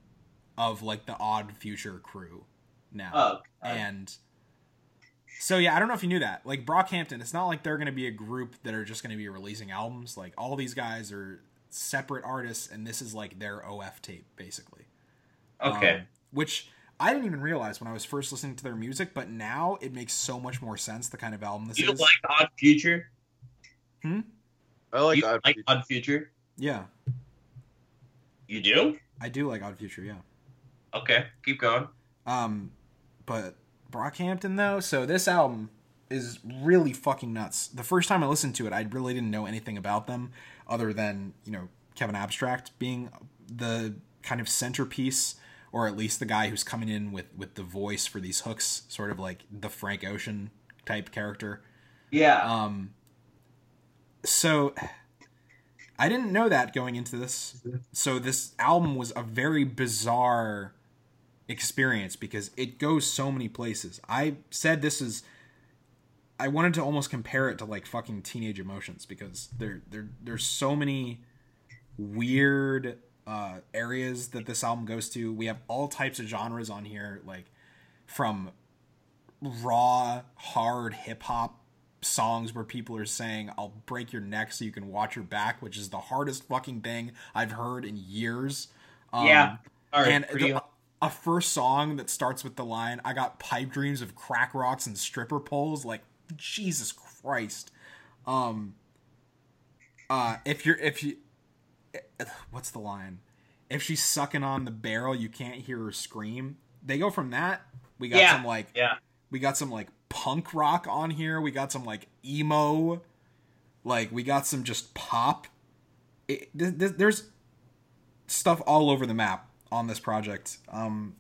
of like the Odd Future crew now. Oh, And so yeah, I don't know if you knew that. Like Brockhampton, it's not like they're gonna be a group that are just gonna be releasing albums. Like all these guys are separate artists, and this is like their OF tape, basically. okay. Um, which I didn't even realize when I was first listening to their music, but now it makes so much more sense. The kind of album this you is. You like Odd Future? Hmm. I like you Odd like Future. Odd Future? yeah, You do? I do like Odd Future. Yeah. Okay, keep going. Um, but Brockhampton though, so this album is really fucking nuts. The first time I listened to it, I really didn't know anything about them other than you know Kevin Abstract being the kind of centerpiece, or at least the guy who's coming in with with the voice for these hooks, sort of like the Frank Ocean type character. Yeah. Um, so I didn't know that going into this. So this album was a very bizarre experience because it goes so many places. I said this is I wanted to almost compare it to like fucking teenage emotions because there there there's so many weird uh areas that this album goes to. We have all types of genres on here like from raw hard hip hop songs where people are saying I'll break your neck so you can watch your back, which is the hardest fucking thing I've heard in years. Um, Yeah. All right. and the- a first song that starts with the line "I got pipe dreams of crack rocks and stripper poles." Like Jesus Christ. Um. Uh, if you're if you, *sighs* what's the line? If she's sucking on the barrel, you can't hear her scream. They go from that. We got Yeah. some like yeah. we got some like punk rock on here. We got some like emo. Like we got some just pop. It, th- th- there's stuff all over the map on this project. Um,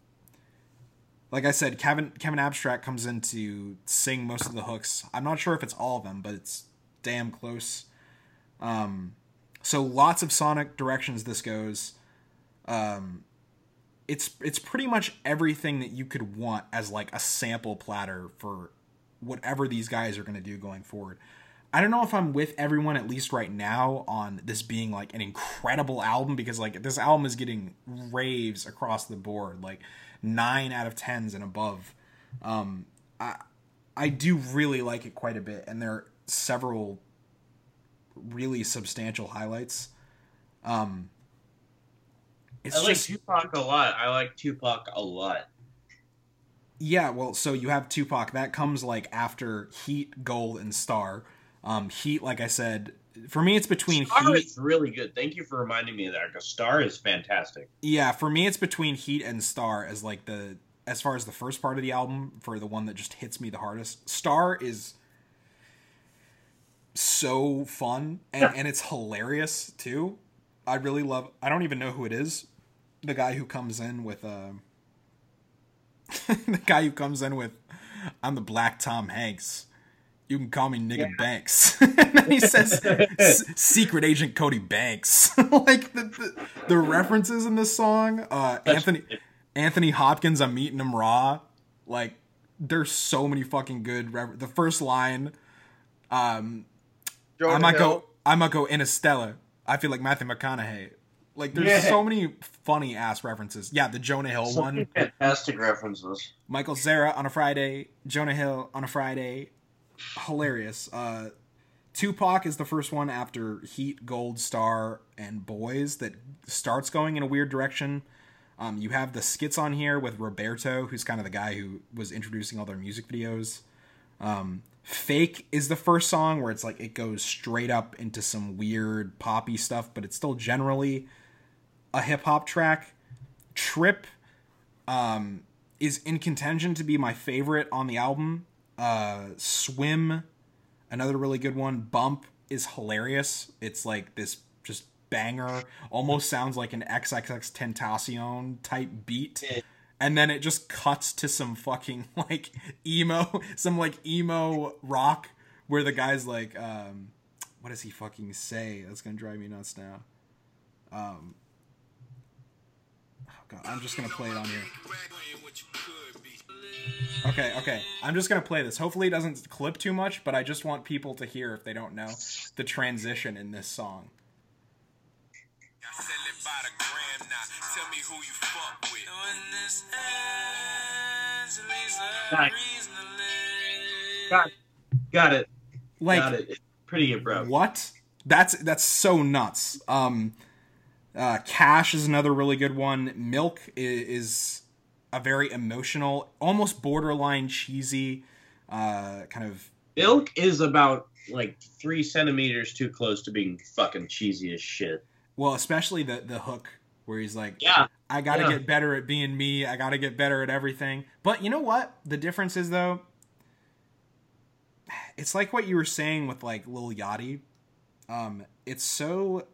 like I said, Kevin Kevin Abstract comes in to sing most of the hooks. I'm not sure if it's all of them, but it's damn close. Um, so lots of sonic directions this goes. Um, it's it's pretty much everything that you could want as like a sample platter for whatever these guys are going to do going forward. I don't know if I'm with everyone at least right now on this being like an incredible album because like this album is getting raves across the board, like nine out of tens and above. Um, I I do really like it quite a bit, and there are several really substantial highlights. Um, it's I like just Tupac a lot. I like Tupac a lot. Yeah, well, so you have Tupac. That comes like after Heat, Gold, and Star. Um, Heat, like I said, for me, it's between Star Heat. is really good. Thank you for reminding me of that. Because Star is fantastic. Yeah, for me, it's between Heat and Star as like the as far as the first part of the album for the one that just hits me the hardest. Star is so fun and, and it's hilarious too. I really love. I don't even know who it is. The guy who comes in with uh, *laughs* the guy who comes in with I'm the Black Tom Hanks. You can call me nigga Banks. *laughs* and then he says Secret Agent Cody Banks. *laughs* like the, the the references in this song. Uh, Anthony Anthony Hopkins, I'm meeting him raw. Like there's so many fucking good. Re- the first line, um, Jonah I might Hill. go. I might go Interstellar. I feel like Matthew McConaughey. Like there's Yeah. so many funny ass references. Yeah, the Jonah Hill So one. fantastic references. Michael Cera on a Friday, Jonah Hill on a Friday. Hilarious. Uh, Tupac is the first one after Heat, Gold Star, and Boys that starts going in a weird direction. Um, you have the skits on here with Roberto, who's kind of the guy who was introducing all their music videos. Um, Fake is the first song where it's like it goes straight up into some weird poppy stuff, but it's still generally a hip hop track. Trip um, is in contention to be my favorite on the album. Uh, Swim, another really good one. Bump is hilarious. It's like this just banger. Almost sounds like an XXXTentacion type beat. Yeah. And then it just cuts to some fucking *laughs* like emo, some like emo rock where the guy's like, um, what does he fucking say? That's gonna drive me nuts now. Um, oh god, I'm just gonna play it on here. Okay, okay. I'm just gonna play this. Hopefully it doesn't clip too much, but I just want people to hear if they don't know the transition in this song. I it by the gram now. Tell me who you fuck with. When this ends, at least a Nice. reason to live. Got, got it. Like got it. Pretty abrupt. what? That's that's so nuts. Um, uh, Cash is another really good one. Milk is, is a very emotional, almost borderline cheesy, uh, kind of Milk is about like three centimeters too close to being fucking cheesy as shit. well, especially the the hook where he's like, Yeah. I got to Yeah. get better at being me. I got to get better at everything. But you know what? The difference is though, it's like what you were saying with like Lil Yachty. Um, it's so,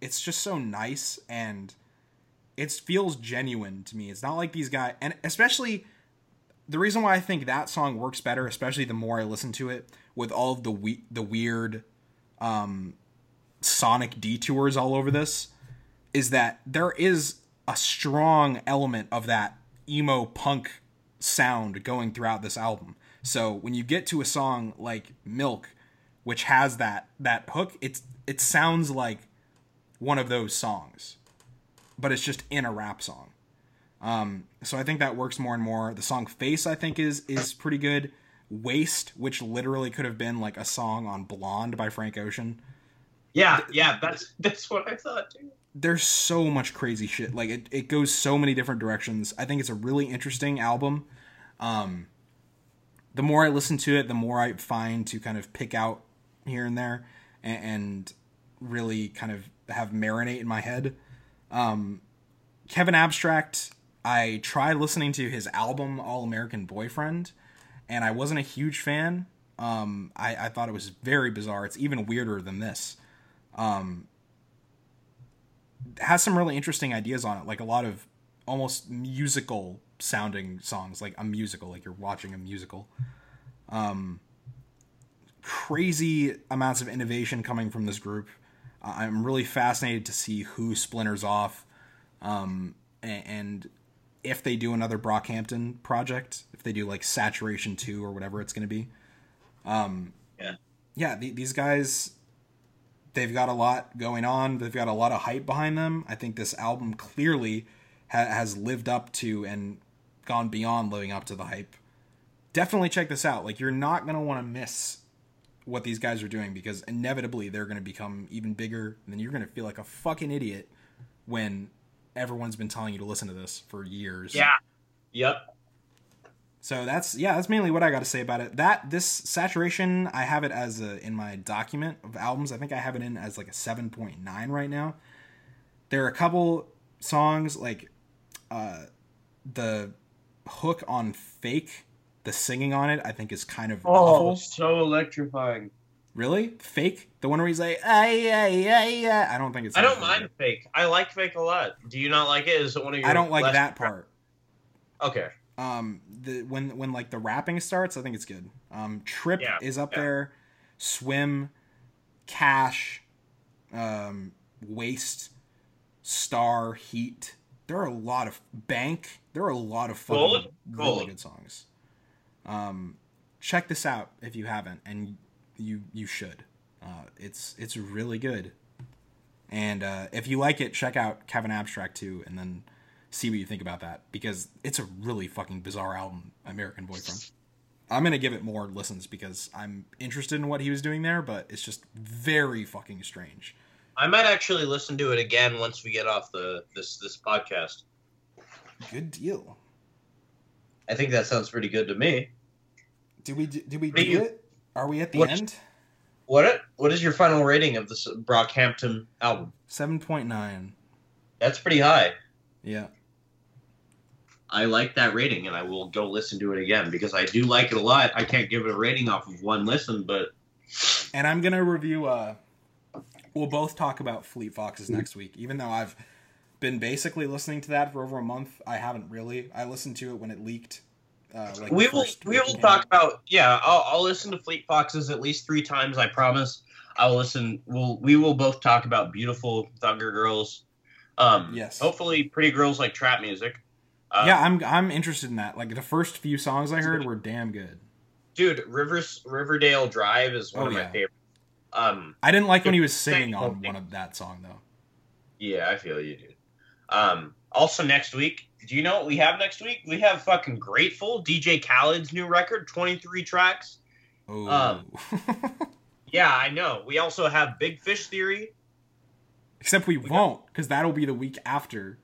it's just so nice and it feels genuine to me. It's not like these guys, and especially the reason why I think that song works better, especially the more I listen to it with all of the we- the weird, um, sonic detours all over this is that there is a strong element of that emo punk sound going throughout this album. So when you get to a song like Milk, which has that that hook, it's it sounds like one of those songs, but it's just in a rap song. Um, so I think that works more and more. The song Face I think is is pretty good. Waste, which literally could have been like a song on Blonde by Frank Ocean. Yeah, yeah, that's *laughs* that's what I thought too. there's so much crazy shit. Like it, it goes so many different directions. I think it's a really interesting album. Um, the more I listen to it, the more I find to kind of pick out here and there and, and really kind of have marinate in my head. Um, Kevin Abstract, I tried listening to his album All American Boyfriend, and I wasn't a huge fan. Um, I, I thought it was very bizarre. It's even weirder than this. Um, has some really interesting ideas on it, like a lot of almost musical sounding songs, like a musical, like you're watching a musical. Um, crazy amounts of innovation coming from this group. Uh, I'm really fascinated to see who splinters off, um, and, and if they do another Brockhampton project, if they do like Saturation Two or whatever it's going to be. Um, Yeah. yeah. The, these guys they've got a lot going on. They've got a lot of hype behind them. I think this album clearly ha- has lived up to and gone beyond living up to the hype. Definitely check this out. Like you're not gonna want to miss what these guys are doing because inevitably they're gonna become even bigger, and then you're gonna feel like a fucking idiot when everyone's been telling you to listen to this for years. Yeah. Yep. So that's yeah, that's mainly what I got to say about it. That this saturation, I have it as a in my document of albums. I think I have it in as like a seven point nine right now. There are a couple songs like uh, the hook on "Fake," the singing on it. I think is kind of Oh, awful. so electrifying. Really, "Fake," the one where he's like, "Ay ay ay ay." I don't think it's. I don't mind fake. I like fake a lot. Do you not like it? Is it one of your? I don't like that part. Okay. Um, the when when like the rapping starts, I think it's good. Um, Trip Yeah, is up yeah. there. Swim, Cash, um, Waste, Star, Heat. There are a lot of Bank. There are a lot of fucking really good songs. Um, check this out if you haven't, and you you should. Uh, it's it's really good. And uh, if you like it, check out Kevin Abstract too, and then see what you think about that because it's a really fucking bizarre album, American Boyfriend. I'm gonna give it more listens because I'm interested in what he was doing there, but it's just very fucking strange. I might actually listen to it again once we get off the this this podcast. Good deal. I think that sounds pretty good to me. Did we do, did we do do you- it? Are we at the What- end? What what is your final rating of this Brockhampton album? Seven point nine. That's pretty high. Yeah. I like that rating, and I will go listen to it again because I do like it a lot. I can't give it a rating off of one listen, but And I'm gonna review. uh We'll both talk about Fleet Foxes next week, even though I've been basically listening to that for over a month. I haven't really. I listened to it when it leaked. Uh, like we will we will talk out. about yeah. I'll, I'll listen to Fleet Foxes at least three times. I promise. I'll listen. We'll we will both talk about beautiful Thugger girls. Um, Yes. Hopefully, pretty girls like trap music. Uh, yeah, I'm I'm interested in that. Like the first few songs I heard were damn good. dude. Rivers Riverdale Drive is one Oh, of my favorites. Um, I didn't like when he was singing on one of that song though. yeah, I feel you, dude. Um, also next week, do you know what we have next week? We have fucking Grateful, DJ Khaled's new record, twenty three tracks. Oh. Um, *laughs* Yeah, I know. We also have Big Fish Theory. Except we, we won't, because that'll be the week after.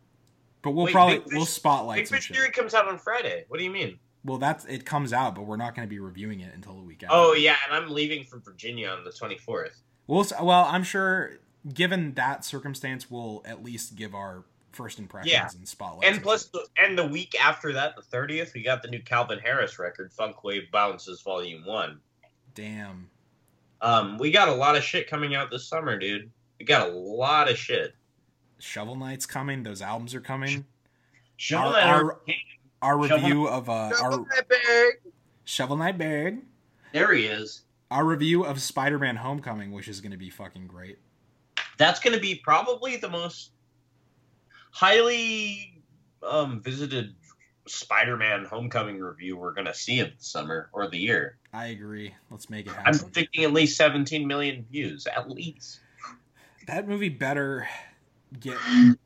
But we'll Wait, probably Big Fish- we'll spotlight Big Fish shit. Theory comes out on Friday. What do you mean? Well, that's it comes out, but we're not going to be reviewing it until the week after. Oh yeah, and I'm leaving for Virginia on the 24th. We'll well, I'm sure given that circumstance, we'll at least give our first impressions Yeah. and spotlight. And plus, the, and the week after that, the 30th, we got the new Calvin Harris record, Funk Wav Bounces Volume One. damn. Um, we got a lot of shit coming out this summer, dude. We got a lot of shit. Shovel Knight's coming. Those albums are coming. Shovel Our- Knight our- Hurricane. Our Shovel- review of uh, Double our my bag. Shovel Knight bag. There he is. Our review of Spider-Man: Homecoming, which is going to be fucking great. That's going to be probably the most highly um, visited Spider-Man Homecoming review we're going to see in the summer or the year. I agree. Let's make it happen. I'm predicting at least 17 million views, at least. that movie better get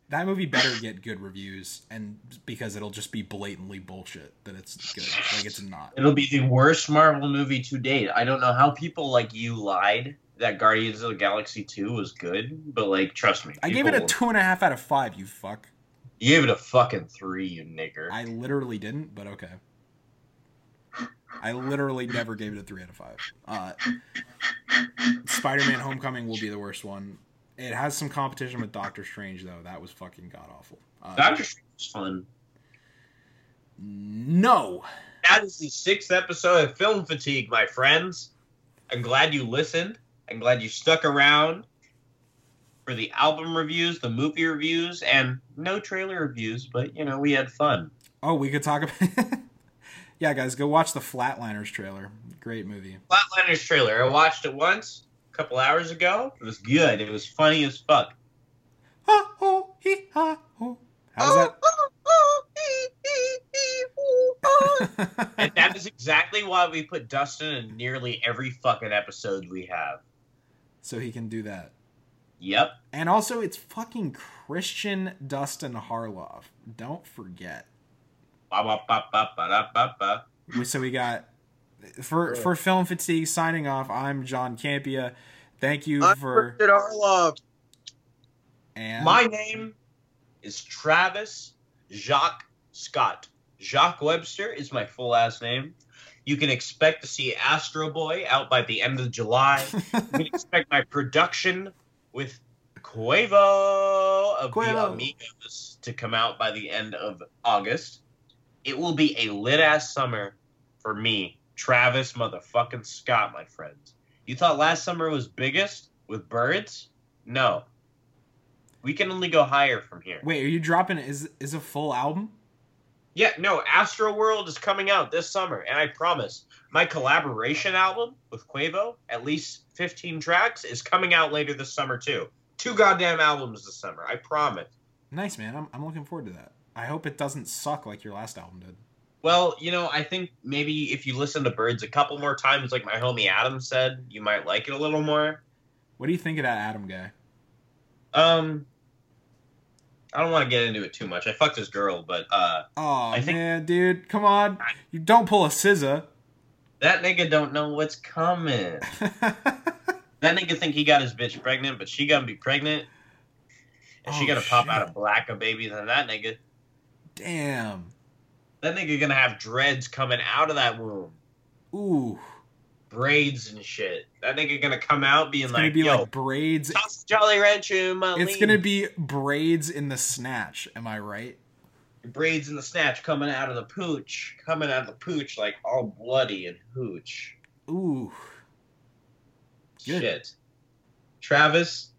that movie better get good reviews and because it'll just be blatantly bullshit that it's good like it's not It'll be the worst Marvel movie to date. I don't know how people like you lied that Guardians of the Galaxy 2 was good, but like, trust me. i gave it a two and a half out of five you fuck You gave it a fucking three, you nigger. i literally didn't but okay i literally never gave it a three out of five uh spider-man homecoming will be the worst one it has some competition with doctor strange though that was fucking god awful uh, Doctor Strange was fun. no That is the sixth episode of Film Fatigue, my friends. I'm glad you listened. I'm glad you stuck around for the album reviews, the movie reviews, and no trailer reviews, but you know, we had fun. oh we could talk about *laughs* yeah guys go watch the flatliners trailer great movie Flatliners trailer. I watched it once a couple hours ago. It was good. It was funny as fuck. Ha, ho, ha, ho. How's that? *laughs* And that is exactly why we put Dustin in nearly every fucking episode we have. So he can do that. Yep. And also, it's fucking Christian Dustin Harloff. Don't forget. Ba ba ba ba ba da ba ba. We- So we got for for film fatigue signing off. I'm John Campea. Thank you I'm for Christian Harloff. and My name is Travis Jacques Scott. Jacques Webster is my full last name. You can expect to see Astro Boy out by the end of July. *laughs* you can expect my production with Quavo of Quavo. the Amigos to come out by the end of August. It will be a lit ass summer for me, Travis motherfucking Scott, my friends. You thought last summer was biggest with birds? No. We can only go higher from here. wait, are you dropping? Is is a full album? Yeah, no, Astro World is coming out this summer, and I promise my collaboration album with Quavo, at least 15 tracks, is coming out later this summer too. Two goddamn albums this summer, I promise. Nice, man. I'm, I'm looking forward to that. I hope it doesn't suck like your last album did. Well, you know, I think maybe if you listen to Birds a couple more times, like my homie Adam said, you might like it a little more. What do you think of that Adam guy? Um, I don't want to get into it too much. I fucked his girl, but uh, Oh I think- man, dude, come on! You don't pull a scissor. that nigga don't know what's coming. *laughs* That nigga think he got his bitch pregnant, but she gonna be pregnant, and she Oh, gonna pop shit. out a blacker baby than that nigga. Damn. That nigga gonna have dreads coming out of that womb, Ooh, braids and shit. That nigga gonna come out being it's gonna like, be "Yo, like braids. toss Jolly Rancher my It's lean." gonna be braids in the snatch. Am I right? braids in the snatch coming out of the pooch, coming out of the pooch like all bloody and hooch. Ooh, Good. Shit. Travis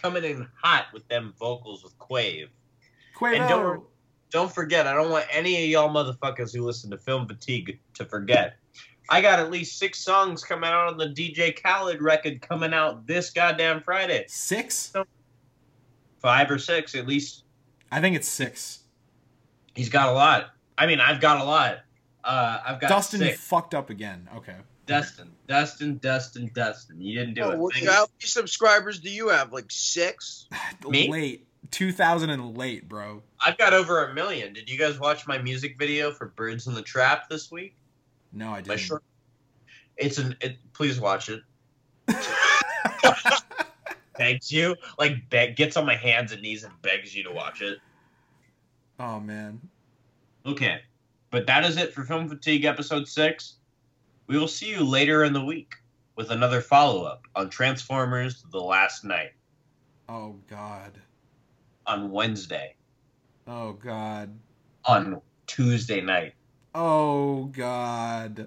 coming in hot with them vocals with Quave. Quavo. And don't- Don't forget, I don't want any of y'all motherfuckers who listen to Film Fatigue to forget. I got at least six songs coming out on the DJ Khaled record coming out this goddamn Friday. Six? Five or six, at least. I think it's six. He's got a lot. I mean, I've got a lot. Uh, I've got Dustin six. fucked up again. Okay. Dustin, Dustin, Dustin, Dustin. You didn't do Oh, it. what- how many subscribers do you have? Like six? *sighs* Me? Late. 2000 and late, bro. I've got over a million. Did you guys watch my music video for Birds in the Trap this week? No, I My didn't. short. It's an. It, please watch it. *laughs* Begs you, like beg, gets on my hands and knees and begs you to watch it. oh man. Okay, but that is it for Film Fatigue episode six. We will see you later in the week with another follow up on Transformers: The Last Knight Oh god. on Wednesday, Oh god. on Tuesday night. Oh, God.